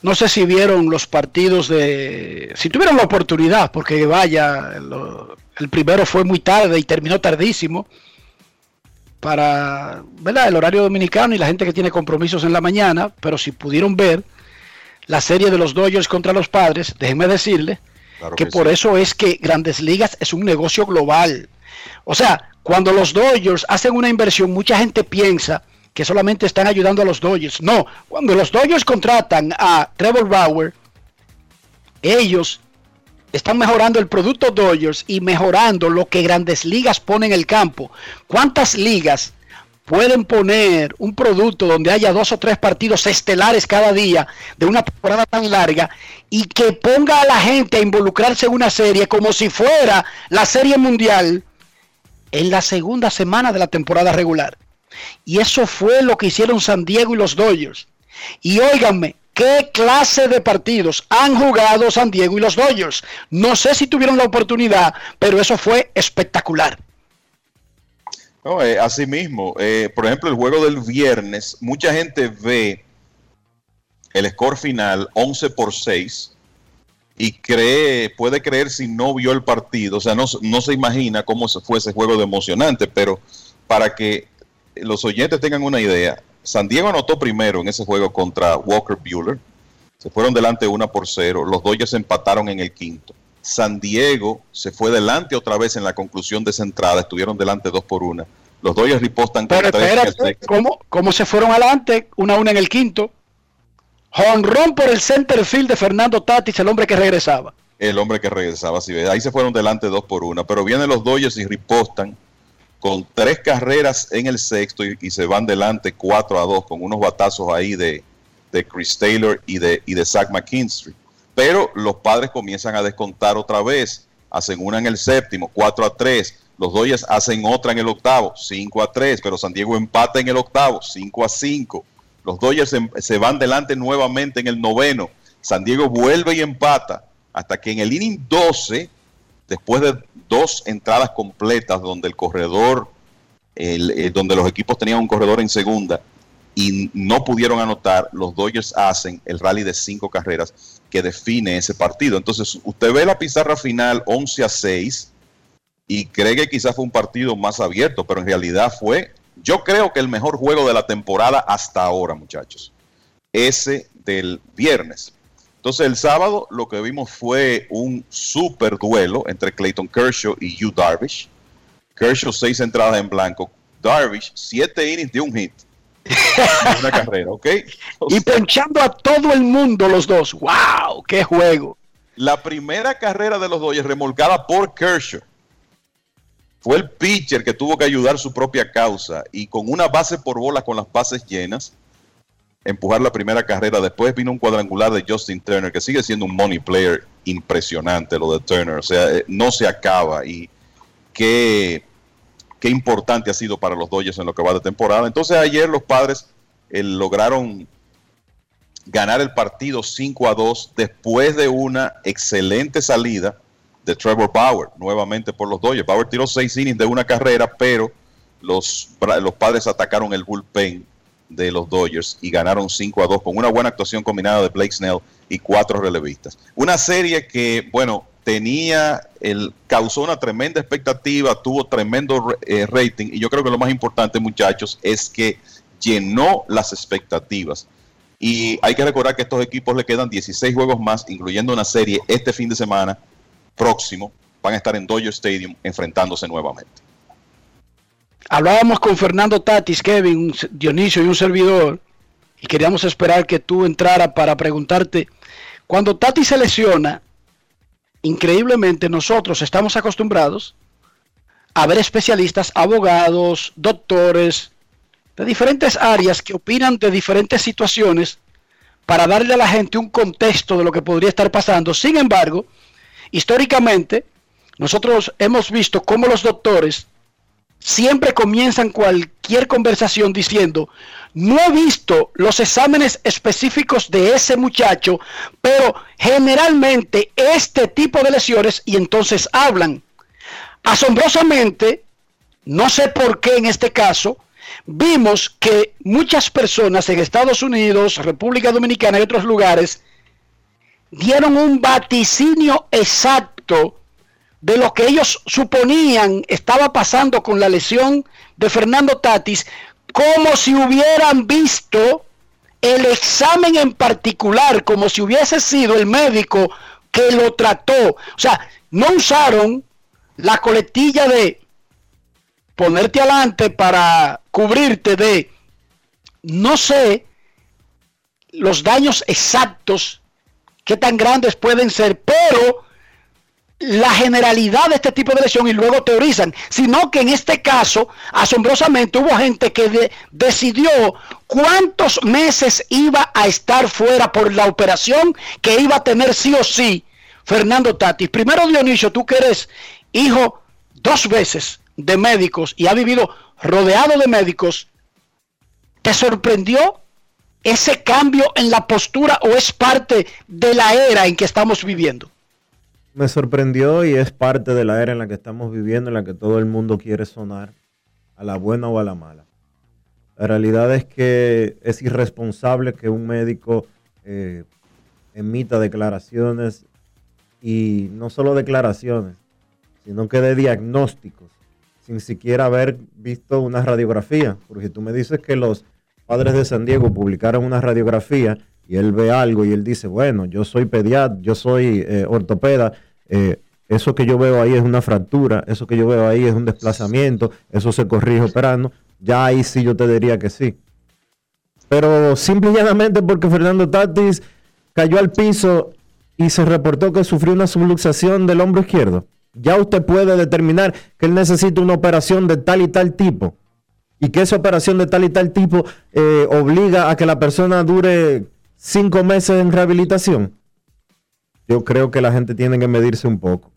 Speaker 5: No sé si vieron los partidos de... Si tuvieron la oportunidad, porque vaya, lo- el primero fue muy tarde y terminó tardísimo para ¿verdad? el horario dominicano y la gente que tiene compromisos en la mañana, pero si pudieron ver la serie de los Dodgers contra los Padres, déjenme decirle
Speaker 22: Claro
Speaker 5: que
Speaker 22: que
Speaker 5: por
Speaker 22: sí.
Speaker 5: eso es que Grandes Ligas es un negocio global. O sea, cuando los Dodgers hacen una inversión, mucha gente piensa que solamente están ayudando a los Dodgers. No, cuando los Dodgers contratan a Trevor Bauer, ellos están mejorando el producto Dodgers y mejorando lo que Grandes Ligas pone en el campo. ¿Cuántas ligas pueden poner un producto donde haya dos o tres partidos estelares cada día de una temporada tan larga y que ponga a la gente a involucrarse en una serie como si fuera la serie mundial en la segunda semana de la temporada regular? Y eso fue lo que hicieron San Diego y los Dodgers. Y óiganme, ¿qué clase de partidos han jugado San Diego y los Dodgers? No sé si tuvieron la oportunidad, pero eso fue espectacular.
Speaker 22: Eh, así mismo, eh, por ejemplo, el juego del viernes, mucha gente ve el score final 11 por 6 y cree, puede creer si no vio el partido, o sea, no, no se imagina cómo fue ese juego de emocionante, pero para que los oyentes tengan una idea, San Diego anotó primero en ese juego contra Walker Bueller, se fueron delante una por cero, los Dodgers empataron en el quinto. San Diego se fue delante otra vez en la conclusión de esa entrada, estuvieron delante dos por una. Los Dodgers ripostan
Speaker 5: Pero espérate. ¿cómo, cómo se fueron adelante? Una a una en el quinto. Jonrón por el center field de Fernando Tatis, el hombre que regresaba.
Speaker 22: el hombre que regresaba. Ves, ahí se fueron delante dos por una, pero vienen los Dodgers y ripostan con tres carreras en el sexto y, se van delante 4 a 2 con unos batazos ahí de, de Chris Taylor y de, y de Zach McKinstry. Pero los padres comienzan a descontar otra vez, hacen una en el séptimo, 4 a 3. Los Dodgers hacen otra en el octavo, 5 a 3, pero San Diego empata en el octavo, 5 a 5. Los Dodgers se, se van delante nuevamente en el noveno. San Diego vuelve y empata hasta que en el inning 12, después de dos entradas completas donde el corredor, eh, donde los equipos tenían un corredor en segunda y no pudieron anotar, los Dodgers hacen el rally de cinco carreras que define ese partido. Entonces, usted ve la pizarra final 11 a 6 y cree que quizás fue un partido más abierto, pero en realidad fue, yo creo que el mejor juego de la temporada hasta ahora, muchachos. Ese del viernes. Entonces el sábado lo que vimos fue un super duelo entre Clayton Kershaw y Yu Darvish. Kershaw seis entradas en blanco, Darvish siete innings de un hit. Una carrera, ¿ok?
Speaker 5: Y ponchando a todo el mundo los dos. ¡Wow! ¡Qué juego!
Speaker 22: La primera carrera de los Dodgers remolcada por Kershaw. Fue el pitcher que tuvo que ayudar su propia causa y con una base por bola con las bases llenas, empujar la primera carrera. Después vino un cuadrangular de Justin Turner, que sigue siendo un money player impresionante lo de Turner. O sea, eh, no se acaba y qué, qué importante ha sido para los Dodgers en lo que va de temporada. Entonces ayer los padres eh, lograron ganar el partido 5 a 2 después de una excelente salida de Trevor Bauer, nuevamente por los Dodgers. Bauer tiró seis innings de una carrera, pero los, los padres atacaron el bullpen de los Dodgers y ganaron 5 a 2 con una buena actuación combinada de Blake Snell y cuatro relevistas. Una serie que, bueno, tenía, el, causó una tremenda expectativa, tuvo tremendo eh, rating y yo creo que lo más importante, muchachos, es que llenó las expectativas. Y hay que recordar que a estos equipos le quedan 16 juegos más, incluyendo una serie este fin de semana próximo. Van a estar en Dodger Stadium enfrentándose nuevamente.
Speaker 5: Hablábamos con Fernando Tatis, Kevin, Dionisio y un servidor, y queríamos esperar que tú entrara para preguntarte, cuando Tatis se lesiona, increíblemente nosotros estamos acostumbrados a ver especialistas, abogados, doctores, de diferentes áreas que opinan de diferentes situaciones para darle a la gente un contexto de lo que podría estar pasando. Sin embargo, históricamente, nosotros hemos visto cómo los doctores siempre comienzan cualquier conversación diciendo, no he visto los exámenes específicos de ese muchacho, pero generalmente este tipo de lesiones y entonces hablan. Asombrosamente, no sé por qué en este caso, vimos que muchas personas en Estados Unidos, República Dominicana y otros lugares dieron un vaticinio exacto de lo que ellos suponían estaba pasando con la lesión de Fernando Tatis, como si hubieran visto el examen en particular, como si hubiese sido el médico que lo trató. O sea, no usaron la coletilla de ponerte adelante para cubrirte de, no sé, los daños exactos, qué tan grandes pueden ser, pero la generalidad de este tipo de lesión y luego teorizan, sino que en este caso, asombrosamente, hubo gente que de, decidió cuántos meses iba a estar fuera por la operación que iba a tener sí o sí Fernando Tatis. Primero, Dionisio, tú que eres hijo dos veces de médicos y ha vivido rodeado de médicos, ¿te sorprendió ese cambio en la postura o es parte de la era en que estamos viviendo?
Speaker 3: Me sorprendió y es parte de la era en la que estamos viviendo, en la que todo el mundo quiere sonar, a la buena o a la mala. La realidad es que es irresponsable que un médico eh, emita declaraciones y no solo declaraciones, sino que dé diagnósticos sin siquiera haber visto una radiografía. Porque tú me dices que los padres de San Diego publicaron una radiografía él ve algo y él dice, bueno, yo soy pediatra, yo soy eh, ortopeda, eh, eso que yo veo ahí es una fractura, eso que yo veo ahí es un desplazamiento, eso se corrige operando, ya ahí sí yo te diría que sí. Pero simple y llanamente porque Fernando Tatis cayó al piso y se reportó que sufrió una subluxación del hombro izquierdo. Ya usted puede determinar que él necesita una operación de tal y tal tipo y que esa operación de tal y tal tipo eh, obliga a que la persona dure cinco meses en rehabilitación. Yo creo que la gente tiene que medirse un poco.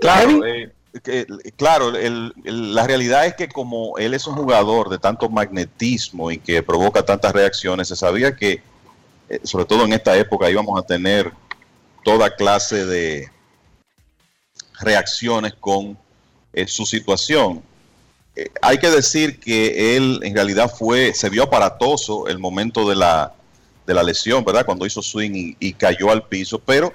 Speaker 22: Claro, eh, que- claro el- el- la realidad es que como él es un jugador de tanto magnetismo y que provoca tantas reacciones, se sabía que, eh, sobre todo en esta época, íbamos a tener toda clase de reacciones con eh, su situación. Hay que decir que él en realidad fue, se vio aparatoso el momento de la, de la lesión, ¿verdad? Cuando hizo swing y, cayó al piso, pero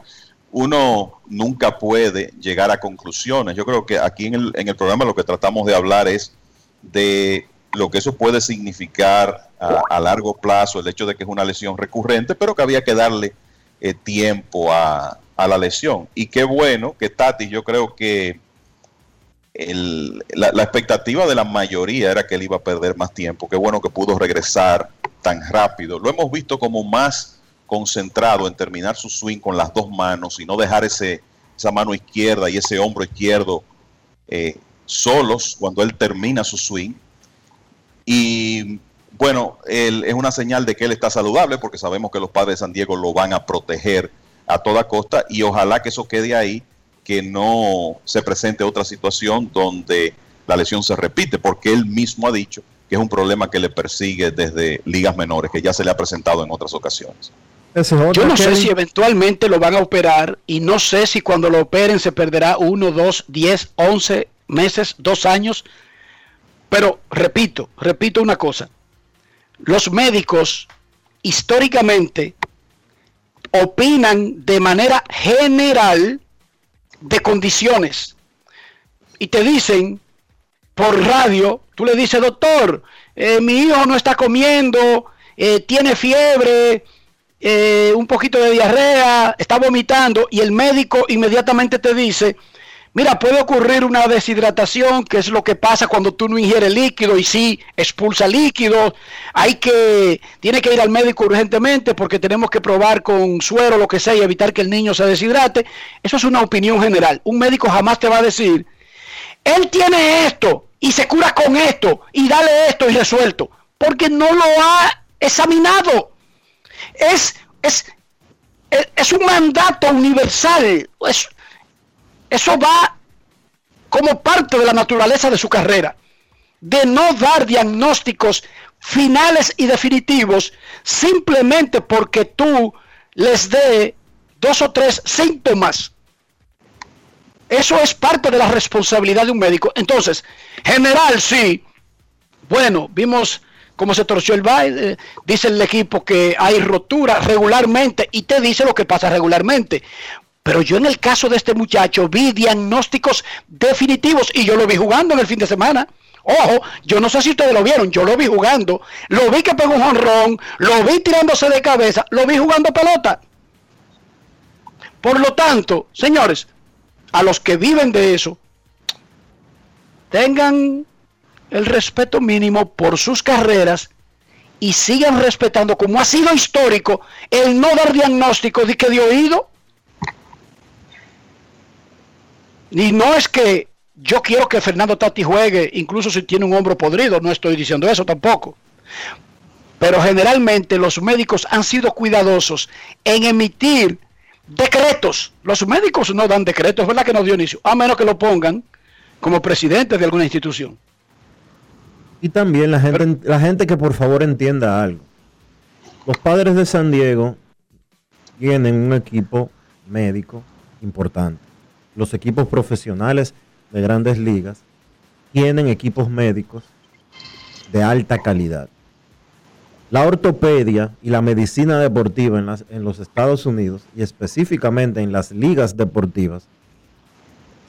Speaker 22: uno nunca puede llegar a conclusiones. Yo creo que aquí en el, en el programa lo que tratamos de hablar es de lo que eso puede significar a, a largo plazo, el hecho de que es una lesión recurrente, pero que había que darle eh, tiempo a, a la lesión. Y qué bueno que Tati, yo creo que la expectativa de la mayoría era que él iba a perder más tiempo. Qué bueno que pudo regresar tan rápido. Lo hemos visto como más concentrado en terminar su swing con las dos manos y no dejar ese, esa mano izquierda y ese hombro izquierdo eh, solos cuando él termina su swing. Y bueno, él- es una señal de que él está saludable porque sabemos que los padres de San Diego lo van a proteger a toda costa y ojalá que eso quede ahí, que no se presente otra situación donde la lesión se repite, porque él mismo ha dicho que es un problema que le persigue desde ligas menores, que ya se le ha presentado en otras ocasiones.
Speaker 5: Yo no sé si eventualmente lo van a operar y no sé si cuando lo operen se perderá uno, dos, diez, once meses, dos años. Pero repito, repito una cosa. Los médicos históricamente opinan de manera general de condiciones. Y te dicen por radio, tú le dices, doctor, eh, mi hijo no está comiendo, eh, tiene fiebre, eh, un poquito de diarrea, está vomitando y el médico inmediatamente te dice, mira, puede ocurrir una deshidratación, que es lo que pasa cuando tú no ingieres líquido y sí expulsa líquido, hay que, tiene que ir al médico urgentemente porque tenemos que probar con suero, lo que sea, y evitar que el niño se deshidrate. Eso es una opinión general. Un médico jamás te va a decir, él tiene esto y se cura con esto y dale esto y resuelto, porque no lo ha examinado. Es, es, es, es un mandato universal. Eso va como parte de la naturaleza de su carrera, de no dar diagnósticos finales y definitivos simplemente porque tú les dé dos o tres síntomas. Eso es parte de la responsabilidad de un médico. Entonces, general, sí. Bueno, vimos cómo se torció el baile. Dice el equipo que hay rotura regularmente y te dice lo que pasa regularmente. Pero yo en el caso de este muchacho vi diagnósticos definitivos y yo lo vi jugando en el fin de semana. Ojo, yo no sé si ustedes lo vieron, yo lo vi jugando, lo vi que pegó un jonrón, lo vi tirándose de cabeza, lo vi jugando pelota. Por lo tanto, señores, a los que viven de eso, tengan el respeto mínimo por sus carreras y sigan respetando, como ha sido histórico, el no dar diagnóstico de que de oído. Y no es que yo quiero que Fernando Tati juegue, incluso si tiene un hombro podrido, no estoy diciendo eso tampoco. Pero generalmente los médicos han sido cuidadosos en emitir decretos. Los médicos no dan decretos, ¿verdad que no, Dionisio? A menos que lo pongan como presidente de alguna institución.
Speaker 3: Y también la gente, la gente que por favor entienda algo. Los padres de San Diego tienen un equipo médico importante. Los equipos profesionales de grandes ligas tienen equipos médicos de alta calidad. La ortopedia y la medicina deportiva en, los Estados Unidos y específicamente en las ligas deportivas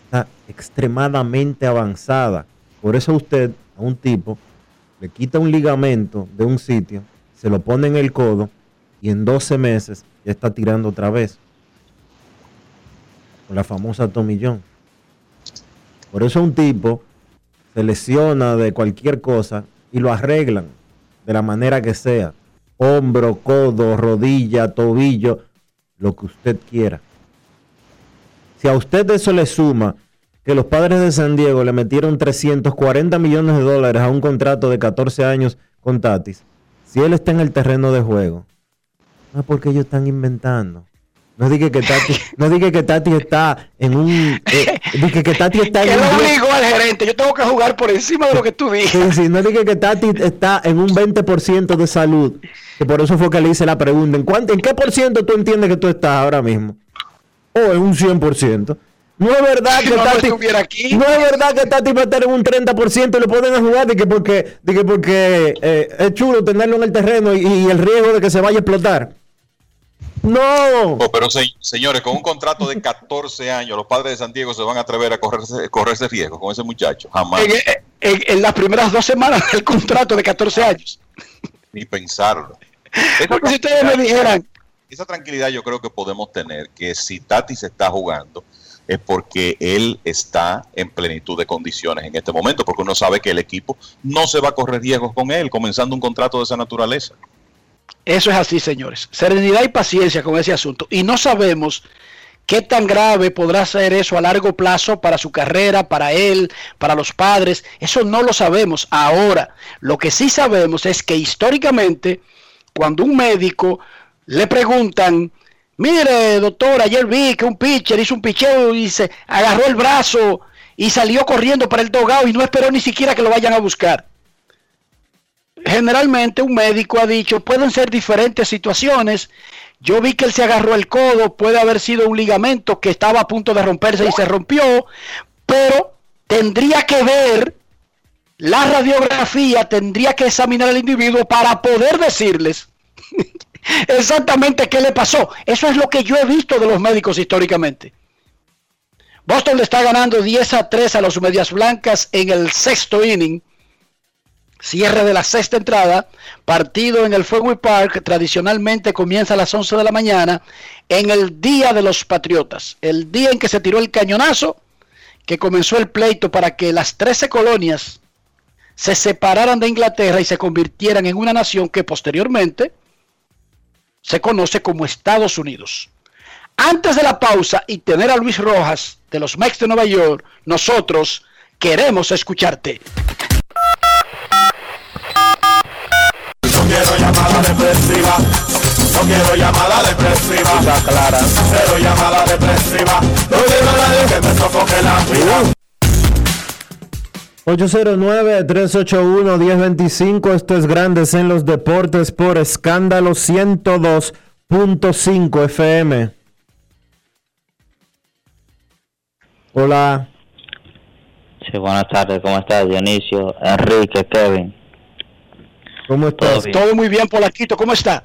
Speaker 3: está extremadamente avanzada. Por eso usted a un tipo le quita un ligamento de un sitio, se lo pone en el codo y en 12 meses ya está tirando otra vez. Con la famosa tomillón. Por eso un tipo se lesiona de cualquier cosa y lo arreglan de la manera que sea. Hombro, codo, rodilla, tobillo, lo que usted quiera. Si a usted eso le suma que los padres de San Diego le metieron 340 millones de dólares a un contrato de 14 años con Tatis, si él está en el terreno de juego, no es porque ellos están inventando. No dije que Tati, no dije que Tati está en un, eh, dije que Tati está en
Speaker 5: Que
Speaker 3: un
Speaker 5: lo
Speaker 3: 10
Speaker 5: digo al gerente, yo tengo que jugar por encima de lo que tú dices.
Speaker 3: Sí, sí, no dije que Tati está en un 20% de salud. Que por eso fue que le hice la pregunta. ¿En, cuánto, ¿En qué por ciento tú entiendes que tú estás ahora mismo? O en un 100%. No es verdad
Speaker 5: Si
Speaker 3: que
Speaker 5: no,
Speaker 3: Tati.
Speaker 5: estuviera aquí.
Speaker 3: No es verdad que Tati va a estar en un 30% y lo a jugar de que porque, de que porque eh, es chulo tenerlo en el terreno y, y el riesgo de que se vaya a explotar. No.
Speaker 22: Oh, pero se- señores, con un contrato de 14 años, los padres de San Diego se van a atrever a correrse, correrse riesgo con ese muchacho. Jamás.
Speaker 5: En, en- en las primeras dos semanas del contrato de 14 años.
Speaker 22: Ni pensarlo.
Speaker 5: Porque si ustedes me dijeran,
Speaker 22: esa tranquilidad yo creo que podemos tener, que si Tati se está jugando, es porque él está en plenitud de condiciones en este momento, porque uno sabe que el equipo no se va a correr riesgos con él, comenzando un contrato de esa naturaleza.
Speaker 5: Eso es así, señores. Serenidad y paciencia con ese asunto. Y no sabemos qué tan grave podrá ser eso a largo plazo para su carrera, para él, para los padres. Eso no lo sabemos ahora. Lo que sí sabemos es que históricamente, cuando un médico le preguntan, mire, doctor, ayer vi que un pitcher hizo un picheo y se agarró el brazo y salió corriendo para el dogado y no esperó ni siquiera que lo vayan a buscar generalmente un médico ha dicho, pueden ser diferentes situaciones. Yo vi que él se agarró el codo, puede haber sido un ligamento que estaba a punto de romperse y se rompió, pero tendría que ver la radiografía, tendría que examinar al individuo para poder decirles exactamente qué le pasó. Eso es lo que yo he visto de los médicos históricamente. Boston le está ganando 10 a 3 a los Medias Blancas en el sexto inning Cierre de la sexta entrada, partido en el Fenway Park, tradicionalmente comienza a las 11 de la mañana, en el Día de los Patriotas, el día en que se tiró el cañonazo, que comenzó el pleito para que las 13 colonias se separaran de Inglaterra y se convirtieran en una nación que posteriormente se conoce como Estados Unidos. Antes de la pausa y tener a Luis Rojas de los Mex de Nueva York, nosotros queremos escucharte.
Speaker 4: Quiero llamada depresiva. No quiero llamada depresiva. clara. Cero llamada depresiva. No quiero a nadie que me sofoque la vida.
Speaker 3: 809-381-1025, esto es Grandes en los Deportes por escándalo 102.5 FM. Hola.
Speaker 23: Sí, buenas tardes, ¿cómo estás, Dionisio? Enrique, Kevin.
Speaker 3: ¿Cómo estás?
Speaker 5: Todo, muy bien, Polaquito, ¿cómo está?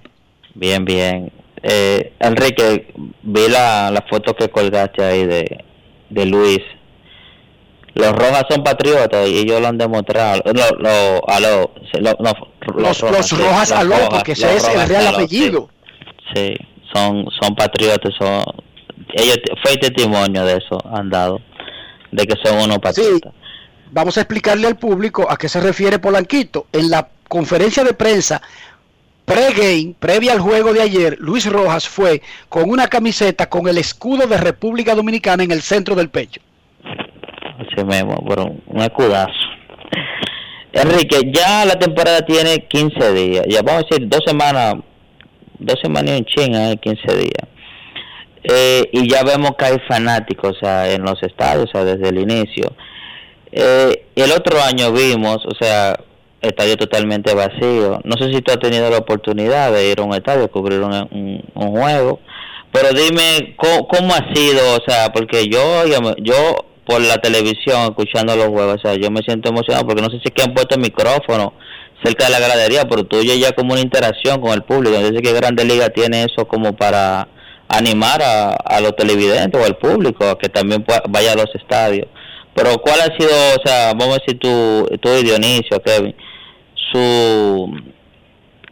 Speaker 23: Bien, bien. Eh, Enrique, vi la, la foto que colgaste ahí de, de Luis. Los Rojas son patriotas y ellos lo han demostrado. Lo, lo, aló, lo, no,
Speaker 5: los, los, Rojas, los Rojas aló, porque ese es el real apellido.
Speaker 23: Sí, sí, son, son patriotas. Son, ellos fue testimonio de eso, han dado, de que son unos patriotas.
Speaker 5: Sí. Vamos a explicarle al público a qué se refiere Polanquito. En la conferencia de prensa pre-game, previa al juego de ayer, Luis Rojas fue con una camiseta con el escudo de República Dominicana en el centro del pecho.
Speaker 23: Así mismo, pero un escudazo. Enrique, ya la temporada tiene 15 días, ya vamos a decir dos semanas, dos semanas en China, 15 días. Eh, y ya vemos que hay fanáticos en los estadios, o sea, desde el inicio. Eh, el otro año vimos, o sea, estadio totalmente vacío. No sé si tú has tenido la oportunidad de ir a un estadio, cubrir un, un, juego, pero dime ¿cómo, ¿cómo, ha sido, o sea, porque yo, yo, por la televisión escuchando los juegos, o sea, yo me siento emocionado porque no sé si es que han puesto el micrófono cerca de la gradería, pero tú ya, como una interacción con el público, sé qué Grande Liga tiene eso como para animar a, a los televidentes o al público a que también vaya a los estadios. Pero ¿cuál ha sido, o sea, vamos a decir tú, tú y Dionisio, Kevin, su,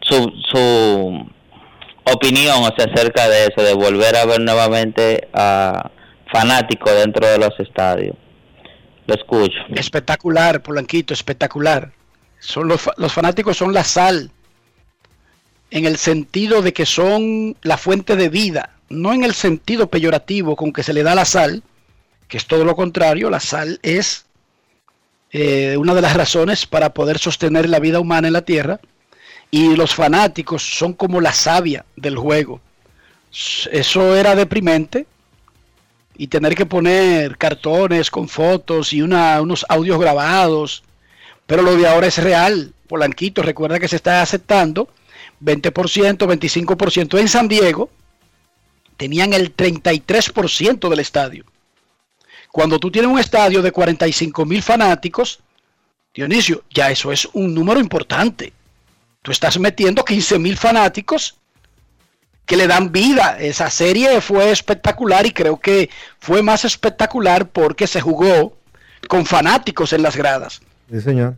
Speaker 23: su, su opinión o acerca de eso, de volver a ver nuevamente a fanáticos dentro de los estadios. Lo escucho.
Speaker 5: Espectacular, Polanquito, espectacular. Son los, los fanáticos son la sal, en el sentido de que son la fuente de vida, no en el sentido peyorativo con que se le da la sal, que es todo lo contrario, la sal es eh, una de las razones para poder sostener la vida humana en la Tierra. Y los fanáticos son como la savia del juego. Eso era deprimente. Y tener que poner cartones con fotos y una, unos audios grabados. Pero lo de ahora es real. Polanquito, recuerda que se está aceptando 20%, 25%. En San Diego tenían el 33% del estadio. Cuando tú tienes un estadio de 45 mil fanáticos, Dionisio, ya eso es un número importante. Tú estás metiendo 15 mil fanáticos que le dan vida. Esa serie fue espectacular y creo que fue más espectacular porque se jugó con fanáticos en las gradas.
Speaker 3: Sí, señor.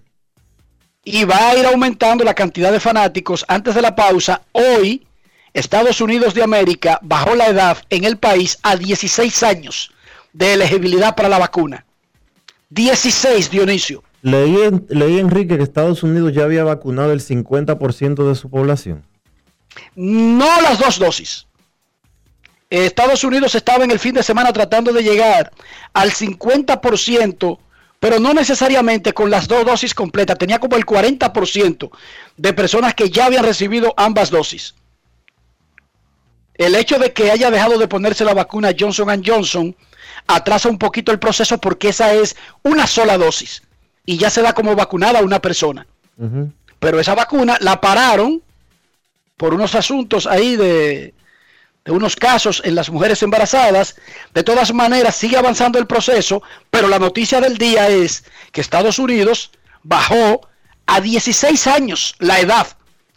Speaker 5: Y va a ir aumentando la cantidad de fanáticos antes de la pausa. Hoy Estados Unidos de América bajó la edad en el país a 16 años de elegibilidad para la vacuna. 16, Dionisio.
Speaker 3: Leí, leí Enrique que Estados Unidos ya había vacunado el 50% de su población.
Speaker 5: No las dos dosis. Estados Unidos estaba en el fin de semana tratando de llegar al 50%, pero no necesariamente con las dos dosis completas. Tenía como el 40% de personas que ya habían recibido ambas dosis. El hecho de que haya dejado de ponerse la vacuna Johnson Johnson atrasa un poquito el proceso porque esa es una sola dosis y ya se da como vacunada a una persona. Pero esa vacuna la pararon por unos asuntos ahí de, de unos casos en las mujeres embarazadas. De todas maneras, sigue avanzando el proceso, pero la noticia del día es que Estados Unidos bajó a 16 años la edad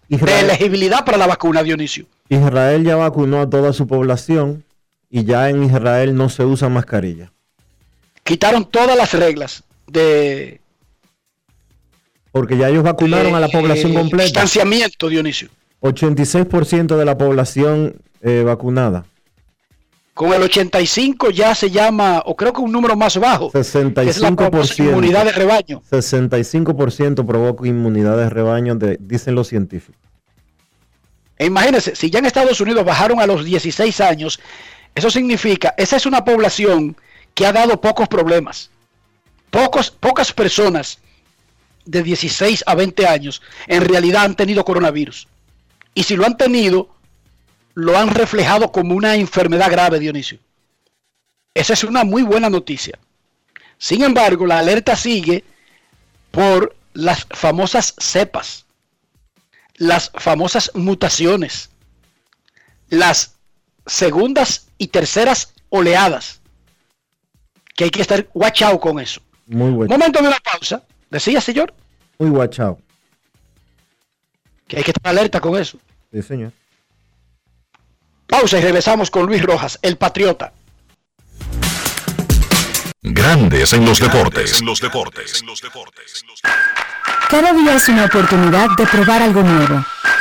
Speaker 5: de elegibilidad para la vacuna, Dionisio.
Speaker 3: Israel ya vacunó a toda su población y ya en Israel no se usa mascarilla.
Speaker 5: Quitaron todas las reglas de
Speaker 3: Porque ya ellos vacunaron a la población
Speaker 5: eh,
Speaker 3: completa.
Speaker 5: distanciamiento, Dionisio.
Speaker 3: 86% de la población eh, vacunada.
Speaker 5: Con el 85 ya se llama, o creo que un número más bajo, que es la
Speaker 3: 65%.
Speaker 5: inmunidad de rebaño.
Speaker 3: 65% provoca inmunidad de rebaño, de- dicen los científicos.
Speaker 5: E imagínense, si ya en Estados Unidos bajaron a los 16 años, eso significa, esa es una población que ha dado pocos problemas. Pocas personas de 16 a 20 años en realidad han tenido coronavirus. Y si lo han tenido, lo han reflejado como una enfermedad grave, Dionisio. Esa es una muy buena noticia. Sin embargo, la alerta sigue por las famosas cepas, las famosas mutaciones, las segundas y terceras oleadas, que hay que estar watch out con eso.
Speaker 3: Muy bueno.
Speaker 5: Momento de una pausa. Decía, señor,
Speaker 3: Muy guachao.
Speaker 5: que hay que estar alerta con eso.
Speaker 3: Sí, señor.
Speaker 5: Pausa y regresamos con Luis Rojas, el patriota.
Speaker 2: Grandes en los deportes.
Speaker 10: En los deportes.
Speaker 24: Cada día es una oportunidad de probar algo nuevo.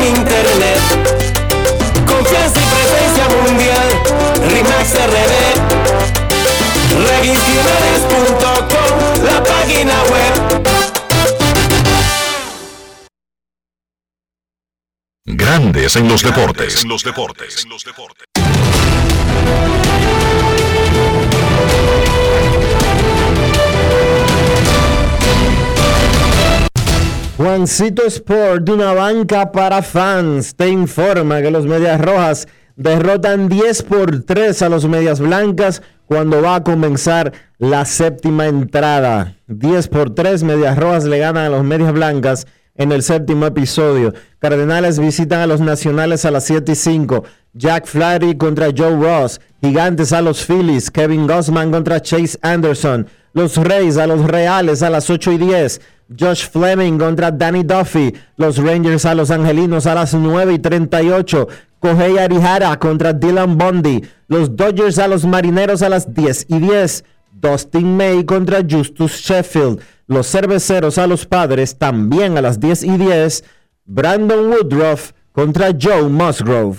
Speaker 4: En internet. Confianza y presencia mundial, RIMAX RD. Regisjiménez.com, la página web.
Speaker 2: Grandes en los deportes.
Speaker 10: En los deportes.
Speaker 3: Juancito Sport, de una banca para fans, te informa que los Medias Rojas derrotan 10 por 3 a los Medias Blancas cuando va a comenzar la séptima entrada. 10 por 3, Medias Rojas le ganan a los Medias Blancas en el séptimo episodio. Cardenales visitan a los Nacionales a las 7 y 5. Jack Flaherty contra Joe Ross. Gigantes a los Phillies. Kevin Gossman contra Chase Anderson. Los Reyes a los Reales a las 8 y 10. Josh Fleming contra Danny Duffy. Los Rangers a los Angelinos a las 9 y 38. Kohei Arihara contra Dylan Bundy. Los Dodgers a los Marineros a las 10 y 10. Dustin May contra Justus Sheffield. Los Cerveceros a los Padres también a las 10 y 10. Brandon Woodruff contra Joe Musgrove.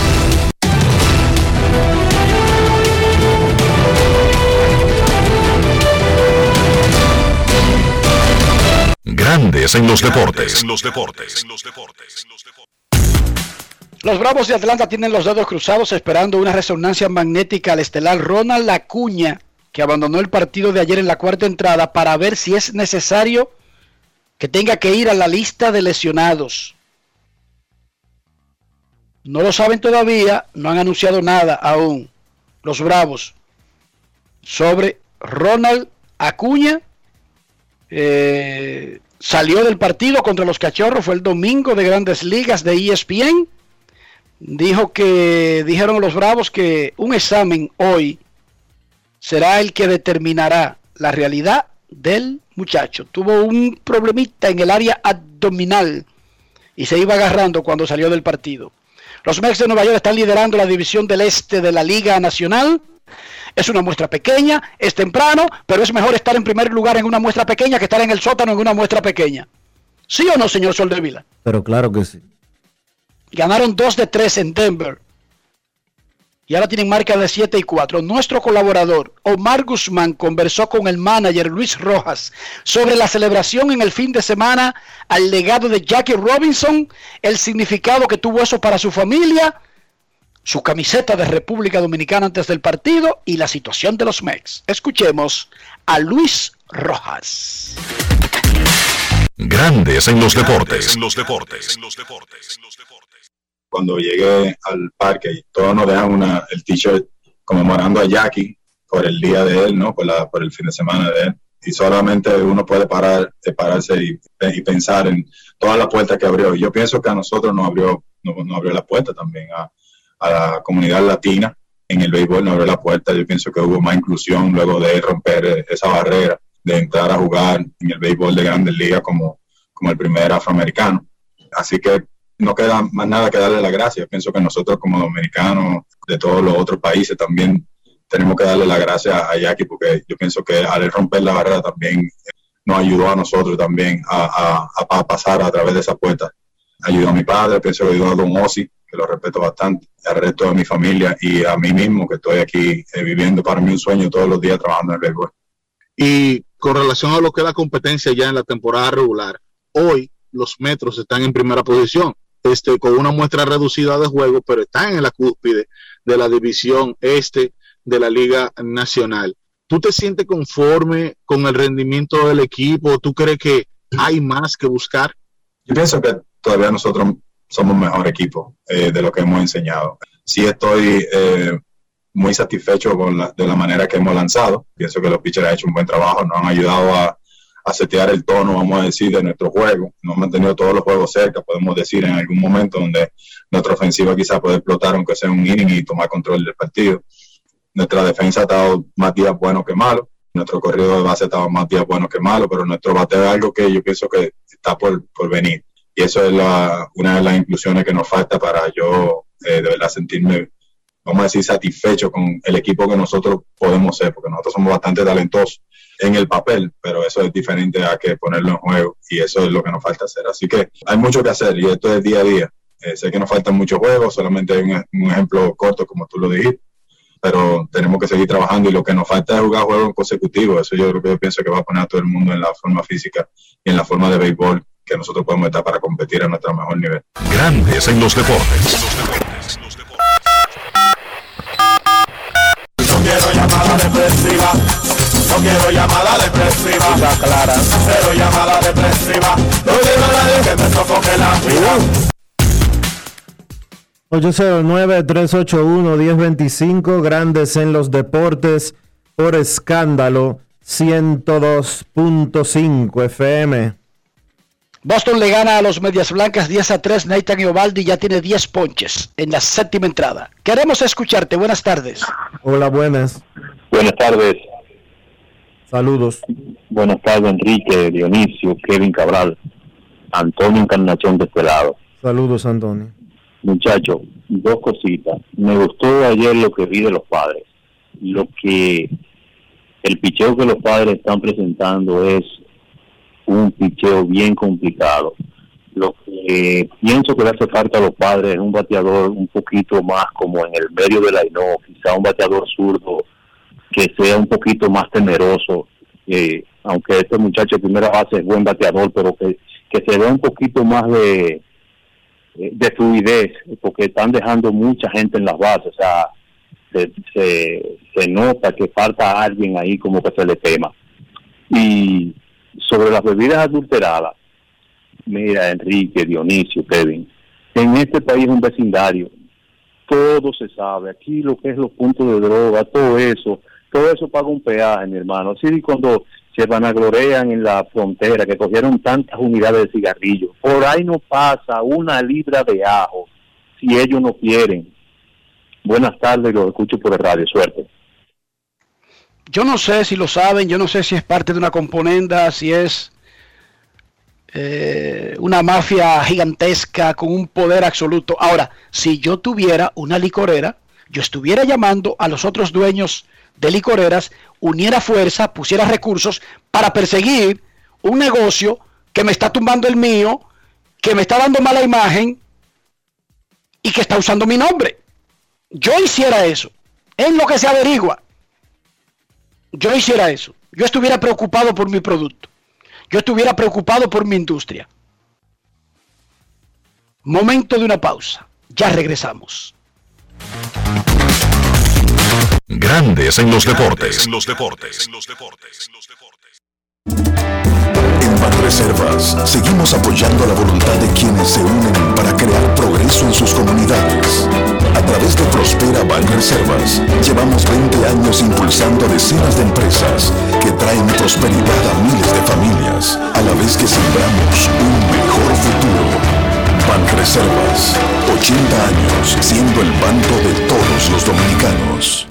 Speaker 2: Grandes en los deportes. En los deportes.
Speaker 5: Los Bravos de Atlanta tienen los dedos cruzados esperando una resonancia magnética al estelar Ronald Acuña, que abandonó el partido de ayer en la cuarta entrada para ver si es necesario que tenga que ir a la lista de lesionados. No lo saben todavía, no han anunciado nada aún los Bravos sobre Ronald Acuña. Eh, salió del partido contra los Cachorros, fue el domingo de Grandes Ligas de ESPN. Dijo que dijeron los Bravos que un examen hoy será el que determinará la realidad del muchacho. Tuvo un problemita en el área abdominal y se iba agarrando cuando salió del partido. Los Mets de Nueva York están liderando la división del este de la Liga Nacional. Es una muestra pequeña, es temprano, pero es mejor estar en primer lugar en una muestra pequeña que estar en el sótano en una muestra pequeña. ¿Sí o no, señor Soldevila?
Speaker 3: Pero claro que sí.
Speaker 5: Ganaron 2 de 3 en Denver. Y ahora tienen marca de 7 y 4. Nuestro colaborador Omar Guzmán conversó con el manager Luis Rojas sobre la celebración en el fin de semana al legado de Jackie Robinson, el significado que tuvo eso para su familia, su camiseta de República Dominicana antes del partido y la situación de los Mex. Escuchemos a Luis Rojas.
Speaker 2: Grandes en los deportes.
Speaker 21: En los deportes.
Speaker 25: cuando llegué al parque y todos nos dejan una, el t-shirt conmemorando a Jackie por el día de él, ¿no? Por, la, por el fin de semana de él. Y solamente uno puede parar, de pararse y, y pensar en todas las puertas que abrió. Y yo pienso que a nosotros nos abrió, nos, nos abrió la puerta también, a, a la comunidad latina en el béisbol nos abrió la puerta. Yo pienso que hubo más inclusión luego de romper eh, esa barrera, de entrar a jugar en el béisbol de grandes ligas como, como el primer afroamericano. Así que no queda más nada que darle las gracias. Pienso que nosotros como dominicanos de todos los otros países también tenemos que darle las gracias a Jackie porque yo pienso que al romper la barrera también nos ayudó a nosotros también a, a, pasar a través de esa puerta. Ayudó a mi padre, pienso que ayudó a Don Ozzy, que lo respeto bastante, al resto de mi familia y a mí mismo que estoy aquí eh, viviendo para mí un sueño todos los días trabajando en el béisbol.
Speaker 26: Y con relación a lo que es la competencia ya en la temporada regular, hoy los metros están en primera posición este, con una muestra reducida de juego, pero están en la cúspide de la división este de la Liga Nacional. ¿Tú te sientes conforme con el rendimiento del equipo? ¿Tú crees que hay más que buscar?
Speaker 25: Yo pienso que todavía nosotros somos mejor equipo eh, de lo que hemos enseñado. Sí estoy eh, muy satisfecho con la, de la manera que hemos lanzado. Pienso que los pitchers han hecho un buen trabajo, nos han ayudado a, a setear el tono, vamos a decir, de nuestro juego. No hemos mantenido todos los juegos cerca, podemos decir en algún momento donde nuestra ofensiva quizás puede explotar aunque sea un inning y tomar control del partido. Nuestra defensa ha estado más días buenos que malos, nuestro corrido de base ha estado más días buenos que malos, pero nuestro bateo es algo que yo pienso que está por, por venir. Y eso es la, una de las inclusiones que nos falta para yo eh, de verdad sentirme, vamos a decir, satisfecho con el equipo que nosotros podemos ser, porque nosotros somos bastante talentosos en el papel, pero eso es diferente a que ponerlo en juego y eso es lo que nos falta hacer. Así que hay mucho que hacer y esto es día a día. Eh, sé que nos faltan muchos juegos, solamente hay un, un, ejemplo corto como tú lo dijiste, pero tenemos que seguir trabajando y lo que nos falta es jugar juegos consecutivos. Eso yo creo que yo pienso que va a poner a todo el mundo en la forma física y en la forma de béisbol que nosotros podemos estar para competir a nuestro mejor nivel.
Speaker 2: Grandes en los deportes.
Speaker 4: No quiero llamada depresiva. No quiero llamada depresiva. clara. Cero llamada depresiva. No quiero a nadie que me sofoque la vida.
Speaker 3: 809-381-1025, grandes en los deportes, por escándalo, 102.5 FM.
Speaker 5: Boston le gana a los Medias Blancas 10 a 3. Nathan Iovaldi ya tiene 10 ponches en la séptima entrada. Queremos escucharte. Buenas tardes.
Speaker 3: Hola, buenas.
Speaker 27: Buenas tardes.
Speaker 3: Saludos.
Speaker 27: Buenas tardes, Enrique, Dionisio, Kevin Cabral, Antonio Encarnación de este lado.
Speaker 3: Saludos, Antonio.
Speaker 27: Muchachos, dos cositas. Me gustó ayer lo que vi de los padres. Lo que el picheo que los padres están presentando es un picheo bien complicado. Lo que pienso que le hace falta a los padres es un bateador un poquito más como en el medio de la quizá un bateador zurdo que sea un poquito más temeroso, eh, aunque este muchacho de primera base es buen bateador, pero que, que se vea un poquito más de, de fluidez, porque están dejando mucha gente en las bases, o sea, se, se, se nota que falta alguien ahí como que se le tema. Y sobre las bebidas adulteradas, mira, Enrique, Dionisio, Kevin, en este país un vecindario, todo se sabe, aquí lo que es los puntos de droga, todo eso, todo eso paga un peaje, mi hermano. Así cuando se vanaglorean en la frontera, que cogieron tantas unidades de cigarrillos, por ahí no pasa una libra de ajo, si ellos no quieren. Buenas tardes, los escucho por el radio, suerte.
Speaker 5: Yo no sé si lo saben, yo no sé si es parte de una componenda, si es eh, una mafia gigantesca con un poder absoluto. Ahora, si yo tuviera una licorera, yo estuviera llamando a los otros dueños de licoreras, uniera fuerza, pusiera recursos para perseguir un negocio que me está tumbando el mío, que me está dando mala imagen y que está usando mi nombre. Yo hiciera eso, en lo que se averigua. Yo hiciera eso. Yo estuviera preocupado por mi producto. Yo estuviera preocupado por mi industria. Momento de una pausa. Ya regresamos.
Speaker 2: Grandes en los deportes.
Speaker 10: En los deportes.
Speaker 17: En Banreservas seguimos apoyando la voluntad de quienes se unen para crear progreso en sus comunidades. A través de Prospera Banreservas llevamos 20 años impulsando decenas de empresas que traen prosperidad a miles de familias, a la vez que sembramos un mejor futuro. Banreservas, 80 años siendo el banco de todos los dominicanos.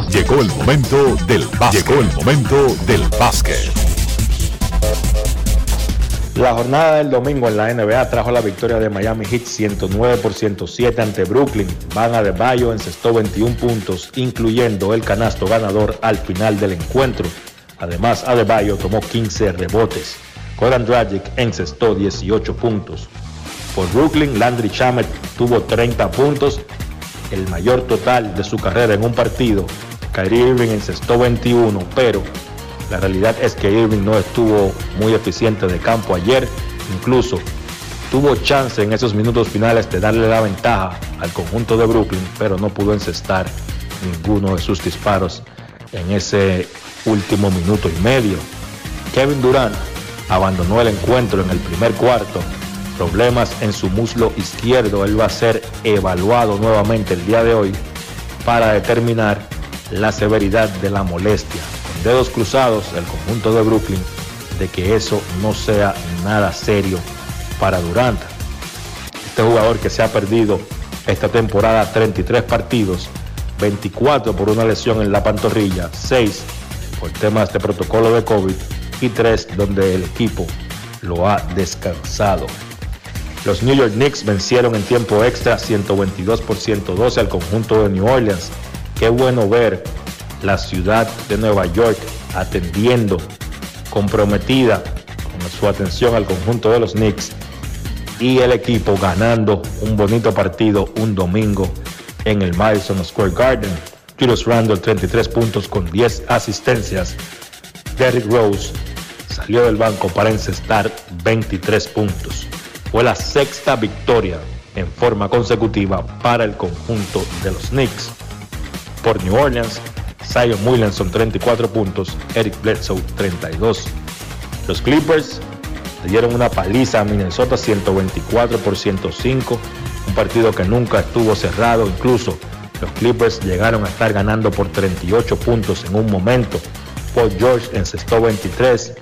Speaker 2: llegó el momento del básquet. Llegó el momento del básquet.
Speaker 28: La jornada del domingo en la NBA trajo la victoria de Miami Heat 109 por 107 ante Brooklyn. Van Adebayo encestó 21 puntos, incluyendo el canasto ganador al final del encuentro. Además, Adebayo tomó 15 rebotes. Goran Dragic encestó 18 puntos. Por Brooklyn, Landry Shamet tuvo 30 puntos, el mayor total de su carrera en un partido. Kyrie Irving encestó 21, pero la realidad es que Irving no estuvo muy eficiente de campo ayer, incluso tuvo chance en esos minutos finales de darle la ventaja al conjunto de Brooklyn, pero no pudo encestar ninguno de sus disparos en ese último minuto y medio. Kevin Durant abandonó el encuentro en el primer cuarto, problemas en su muslo izquierdo, él va a ser evaluado nuevamente el día de hoy para determinar la severidad de la molestia dedos cruzados el conjunto de Brooklyn de que eso no sea nada serio para Durant. Este jugador que se ha perdido esta temporada 33 partidos, 24 por una lesión en la pantorrilla, 6 por temas de protocolo de COVID y 3 donde el equipo lo ha descansado. Los New York Knicks vencieron en tiempo extra 122 por 112 al conjunto de New Orleans. Qué bueno ver la ciudad de Nueva York atendiendo, comprometida con su atención al conjunto de los Knicks y el equipo ganando un bonito partido un domingo en el Madison Square Garden. Julius Randle 33 puntos con 10 asistencias. Derrick Rose salió del banco para encestar 23 puntos. Fue la sexta victoria en forma consecutiva para el conjunto de los Knicks. Por New Orleans, Zion Williamson 34 puntos, Eric Bledsoe 32. Los Clippers le dieron una paliza a Minnesota 124 por 105, un partido que nunca estuvo cerrado, incluso los Clippers llegaron a estar ganando por 38 puntos en un momento. Paul George encestó 23,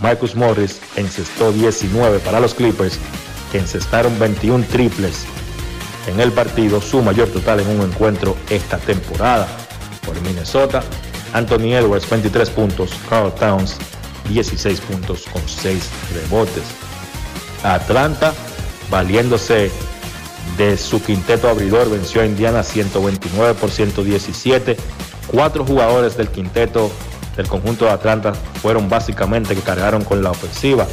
Speaker 28: Marcus Morris encestó 19 para los Clippers, que encestaron 21 triples en el partido, su mayor total en un encuentro esta temporada por Minnesota. Anthony Edwards 23 puntos, Carl Towns 16 puntos con 6 rebotes. Atlanta, valiéndose de su quinteto abridor, venció a Indiana 129 por 117. Cuatro jugadores del quinteto del conjunto de Atlanta fueron básicamente que cargaron con la ofensiva.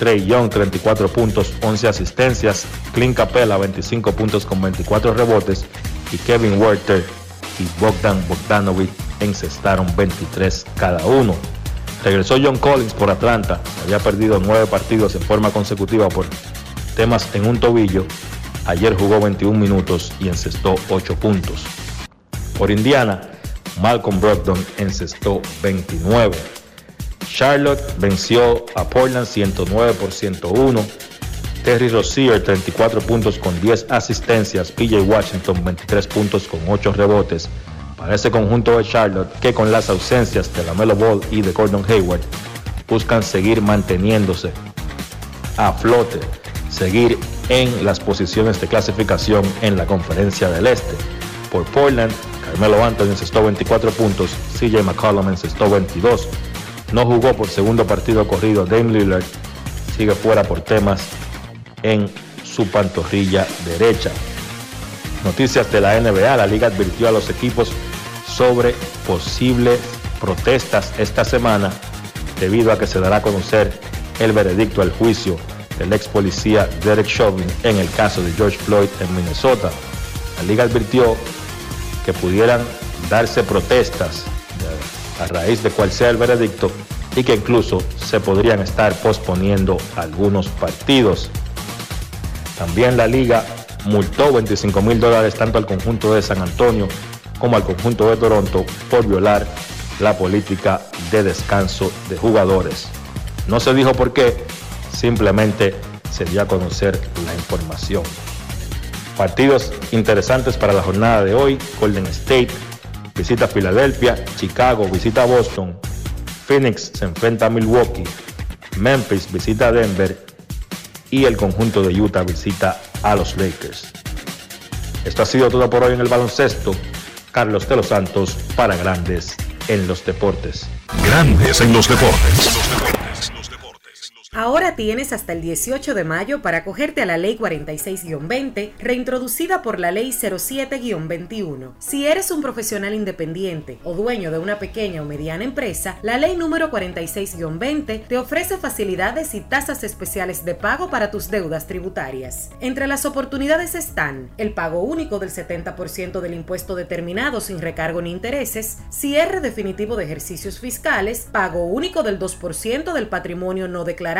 Speaker 28: Trey Young 34 puntos, 11 asistencias, Clint Capella 25 puntos con 24 rebotes y Kevin Werther y Bogdan Bogdanovic encestaron 23 cada uno. Regresó John Collins por Atlanta, había perdido 9 partidos en forma consecutiva por temas en un tobillo. Ayer jugó 21 minutos y encestó 8 puntos. Por Indiana, Malcolm Brogdon encestó 29. Charlotte venció a Portland 109 por 101. Terry Rozier 34 puntos con 10 asistencias. PJ Washington 23 puntos con 8 rebotes. Para ese conjunto de Charlotte que con las ausencias de la Melo Ball y de Gordon Hayward buscan seguir manteniéndose a flote, seguir en las posiciones de clasificación en la conferencia del Este. Por Portland, Carmelo Anthony encestó 24 puntos, CJ McCollum encestó 22. No jugó por segundo partido corrido. Dame Lillard sigue fuera por temas en su pantorrilla derecha. Noticias de la NBA. La liga advirtió a los equipos sobre posibles protestas esta semana debido a que se dará a conocer el veredicto al juicio del ex policía Derek Chauvin en el caso de George Floyd en Minnesota. La liga advirtió que pudieran darse protestas a raíz de cuál sea el veredicto y que incluso se podrían estar posponiendo algunos partidos. También la liga multó 25 mil dólares tanto al conjunto de San Antonio como al conjunto de Toronto por violar la política de descanso de jugadores. No se dijo por qué, simplemente se a conocer la información. Partidos interesantes para la jornada de hoy. Golden State visita Filadelfia, Chicago visita Boston, Phoenix se enfrenta a Milwaukee, Memphis visita Denver y el conjunto de Utah visita a los Lakers. Esto ha sido todo por hoy en el baloncesto. Carlos de los Santos para Grandes en los Deportes.
Speaker 2: Grandes en los deportes.
Speaker 20: Ahora tienes hasta el 18 de mayo para acogerte a la Ley 46-20, reintroducida por la Ley 07-21. Si eres un profesional independiente o dueño de una pequeña o mediana empresa, la Ley número 46-20 te ofrece facilidades y tasas especiales de pago para tus deudas tributarias. Entre las oportunidades están el pago único del 70% del impuesto determinado sin recargo ni intereses, cierre definitivo de ejercicios fiscales, pago único del 2% del patrimonio no declarado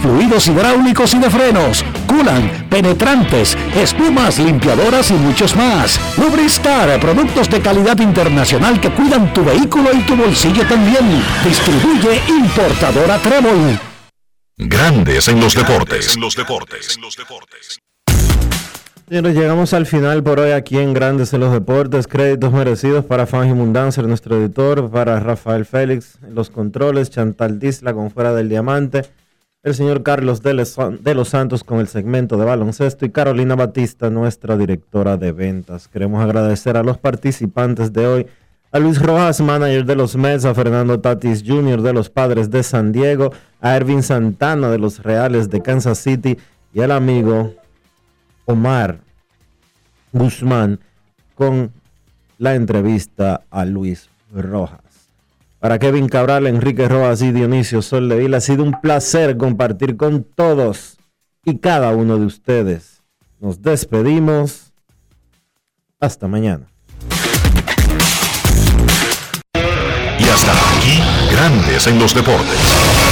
Speaker 29: fluidos hidráulicos y de frenos, culan, penetrantes, espumas, limpiadoras y muchos más. Lubristar, productos de calidad internacional que cuidan tu vehículo y tu bolsillo también. Distribuye importadora Trébol.
Speaker 2: Grandes en los deportes.
Speaker 3: Señores, llegamos al final por hoy aquí en Grandes en los Deportes. Créditos merecidos para Fangi Mundancer, nuestro editor, para Rafael Félix, los controles, Chantal Disla con Fuera del Diamante el señor Carlos de los Santos con el segmento de baloncesto y Carolina Batista, nuestra directora de ventas. Queremos agradecer a los participantes de hoy, a Luis Rojas, manager de los Mets, a Fernando Tatis Jr. de los Padres de San Diego, a Ervin Santana de los Reales de Kansas City y al amigo Omar Guzmán con la entrevista a Luis Rojas. Para Kevin Cabral, Enrique Rojas y Dionisio Soldevila, ha sido un placer compartir con todos y cada uno de ustedes. Nos despedimos. Hasta mañana.
Speaker 2: Y hasta aquí, Grandes en los Deportes.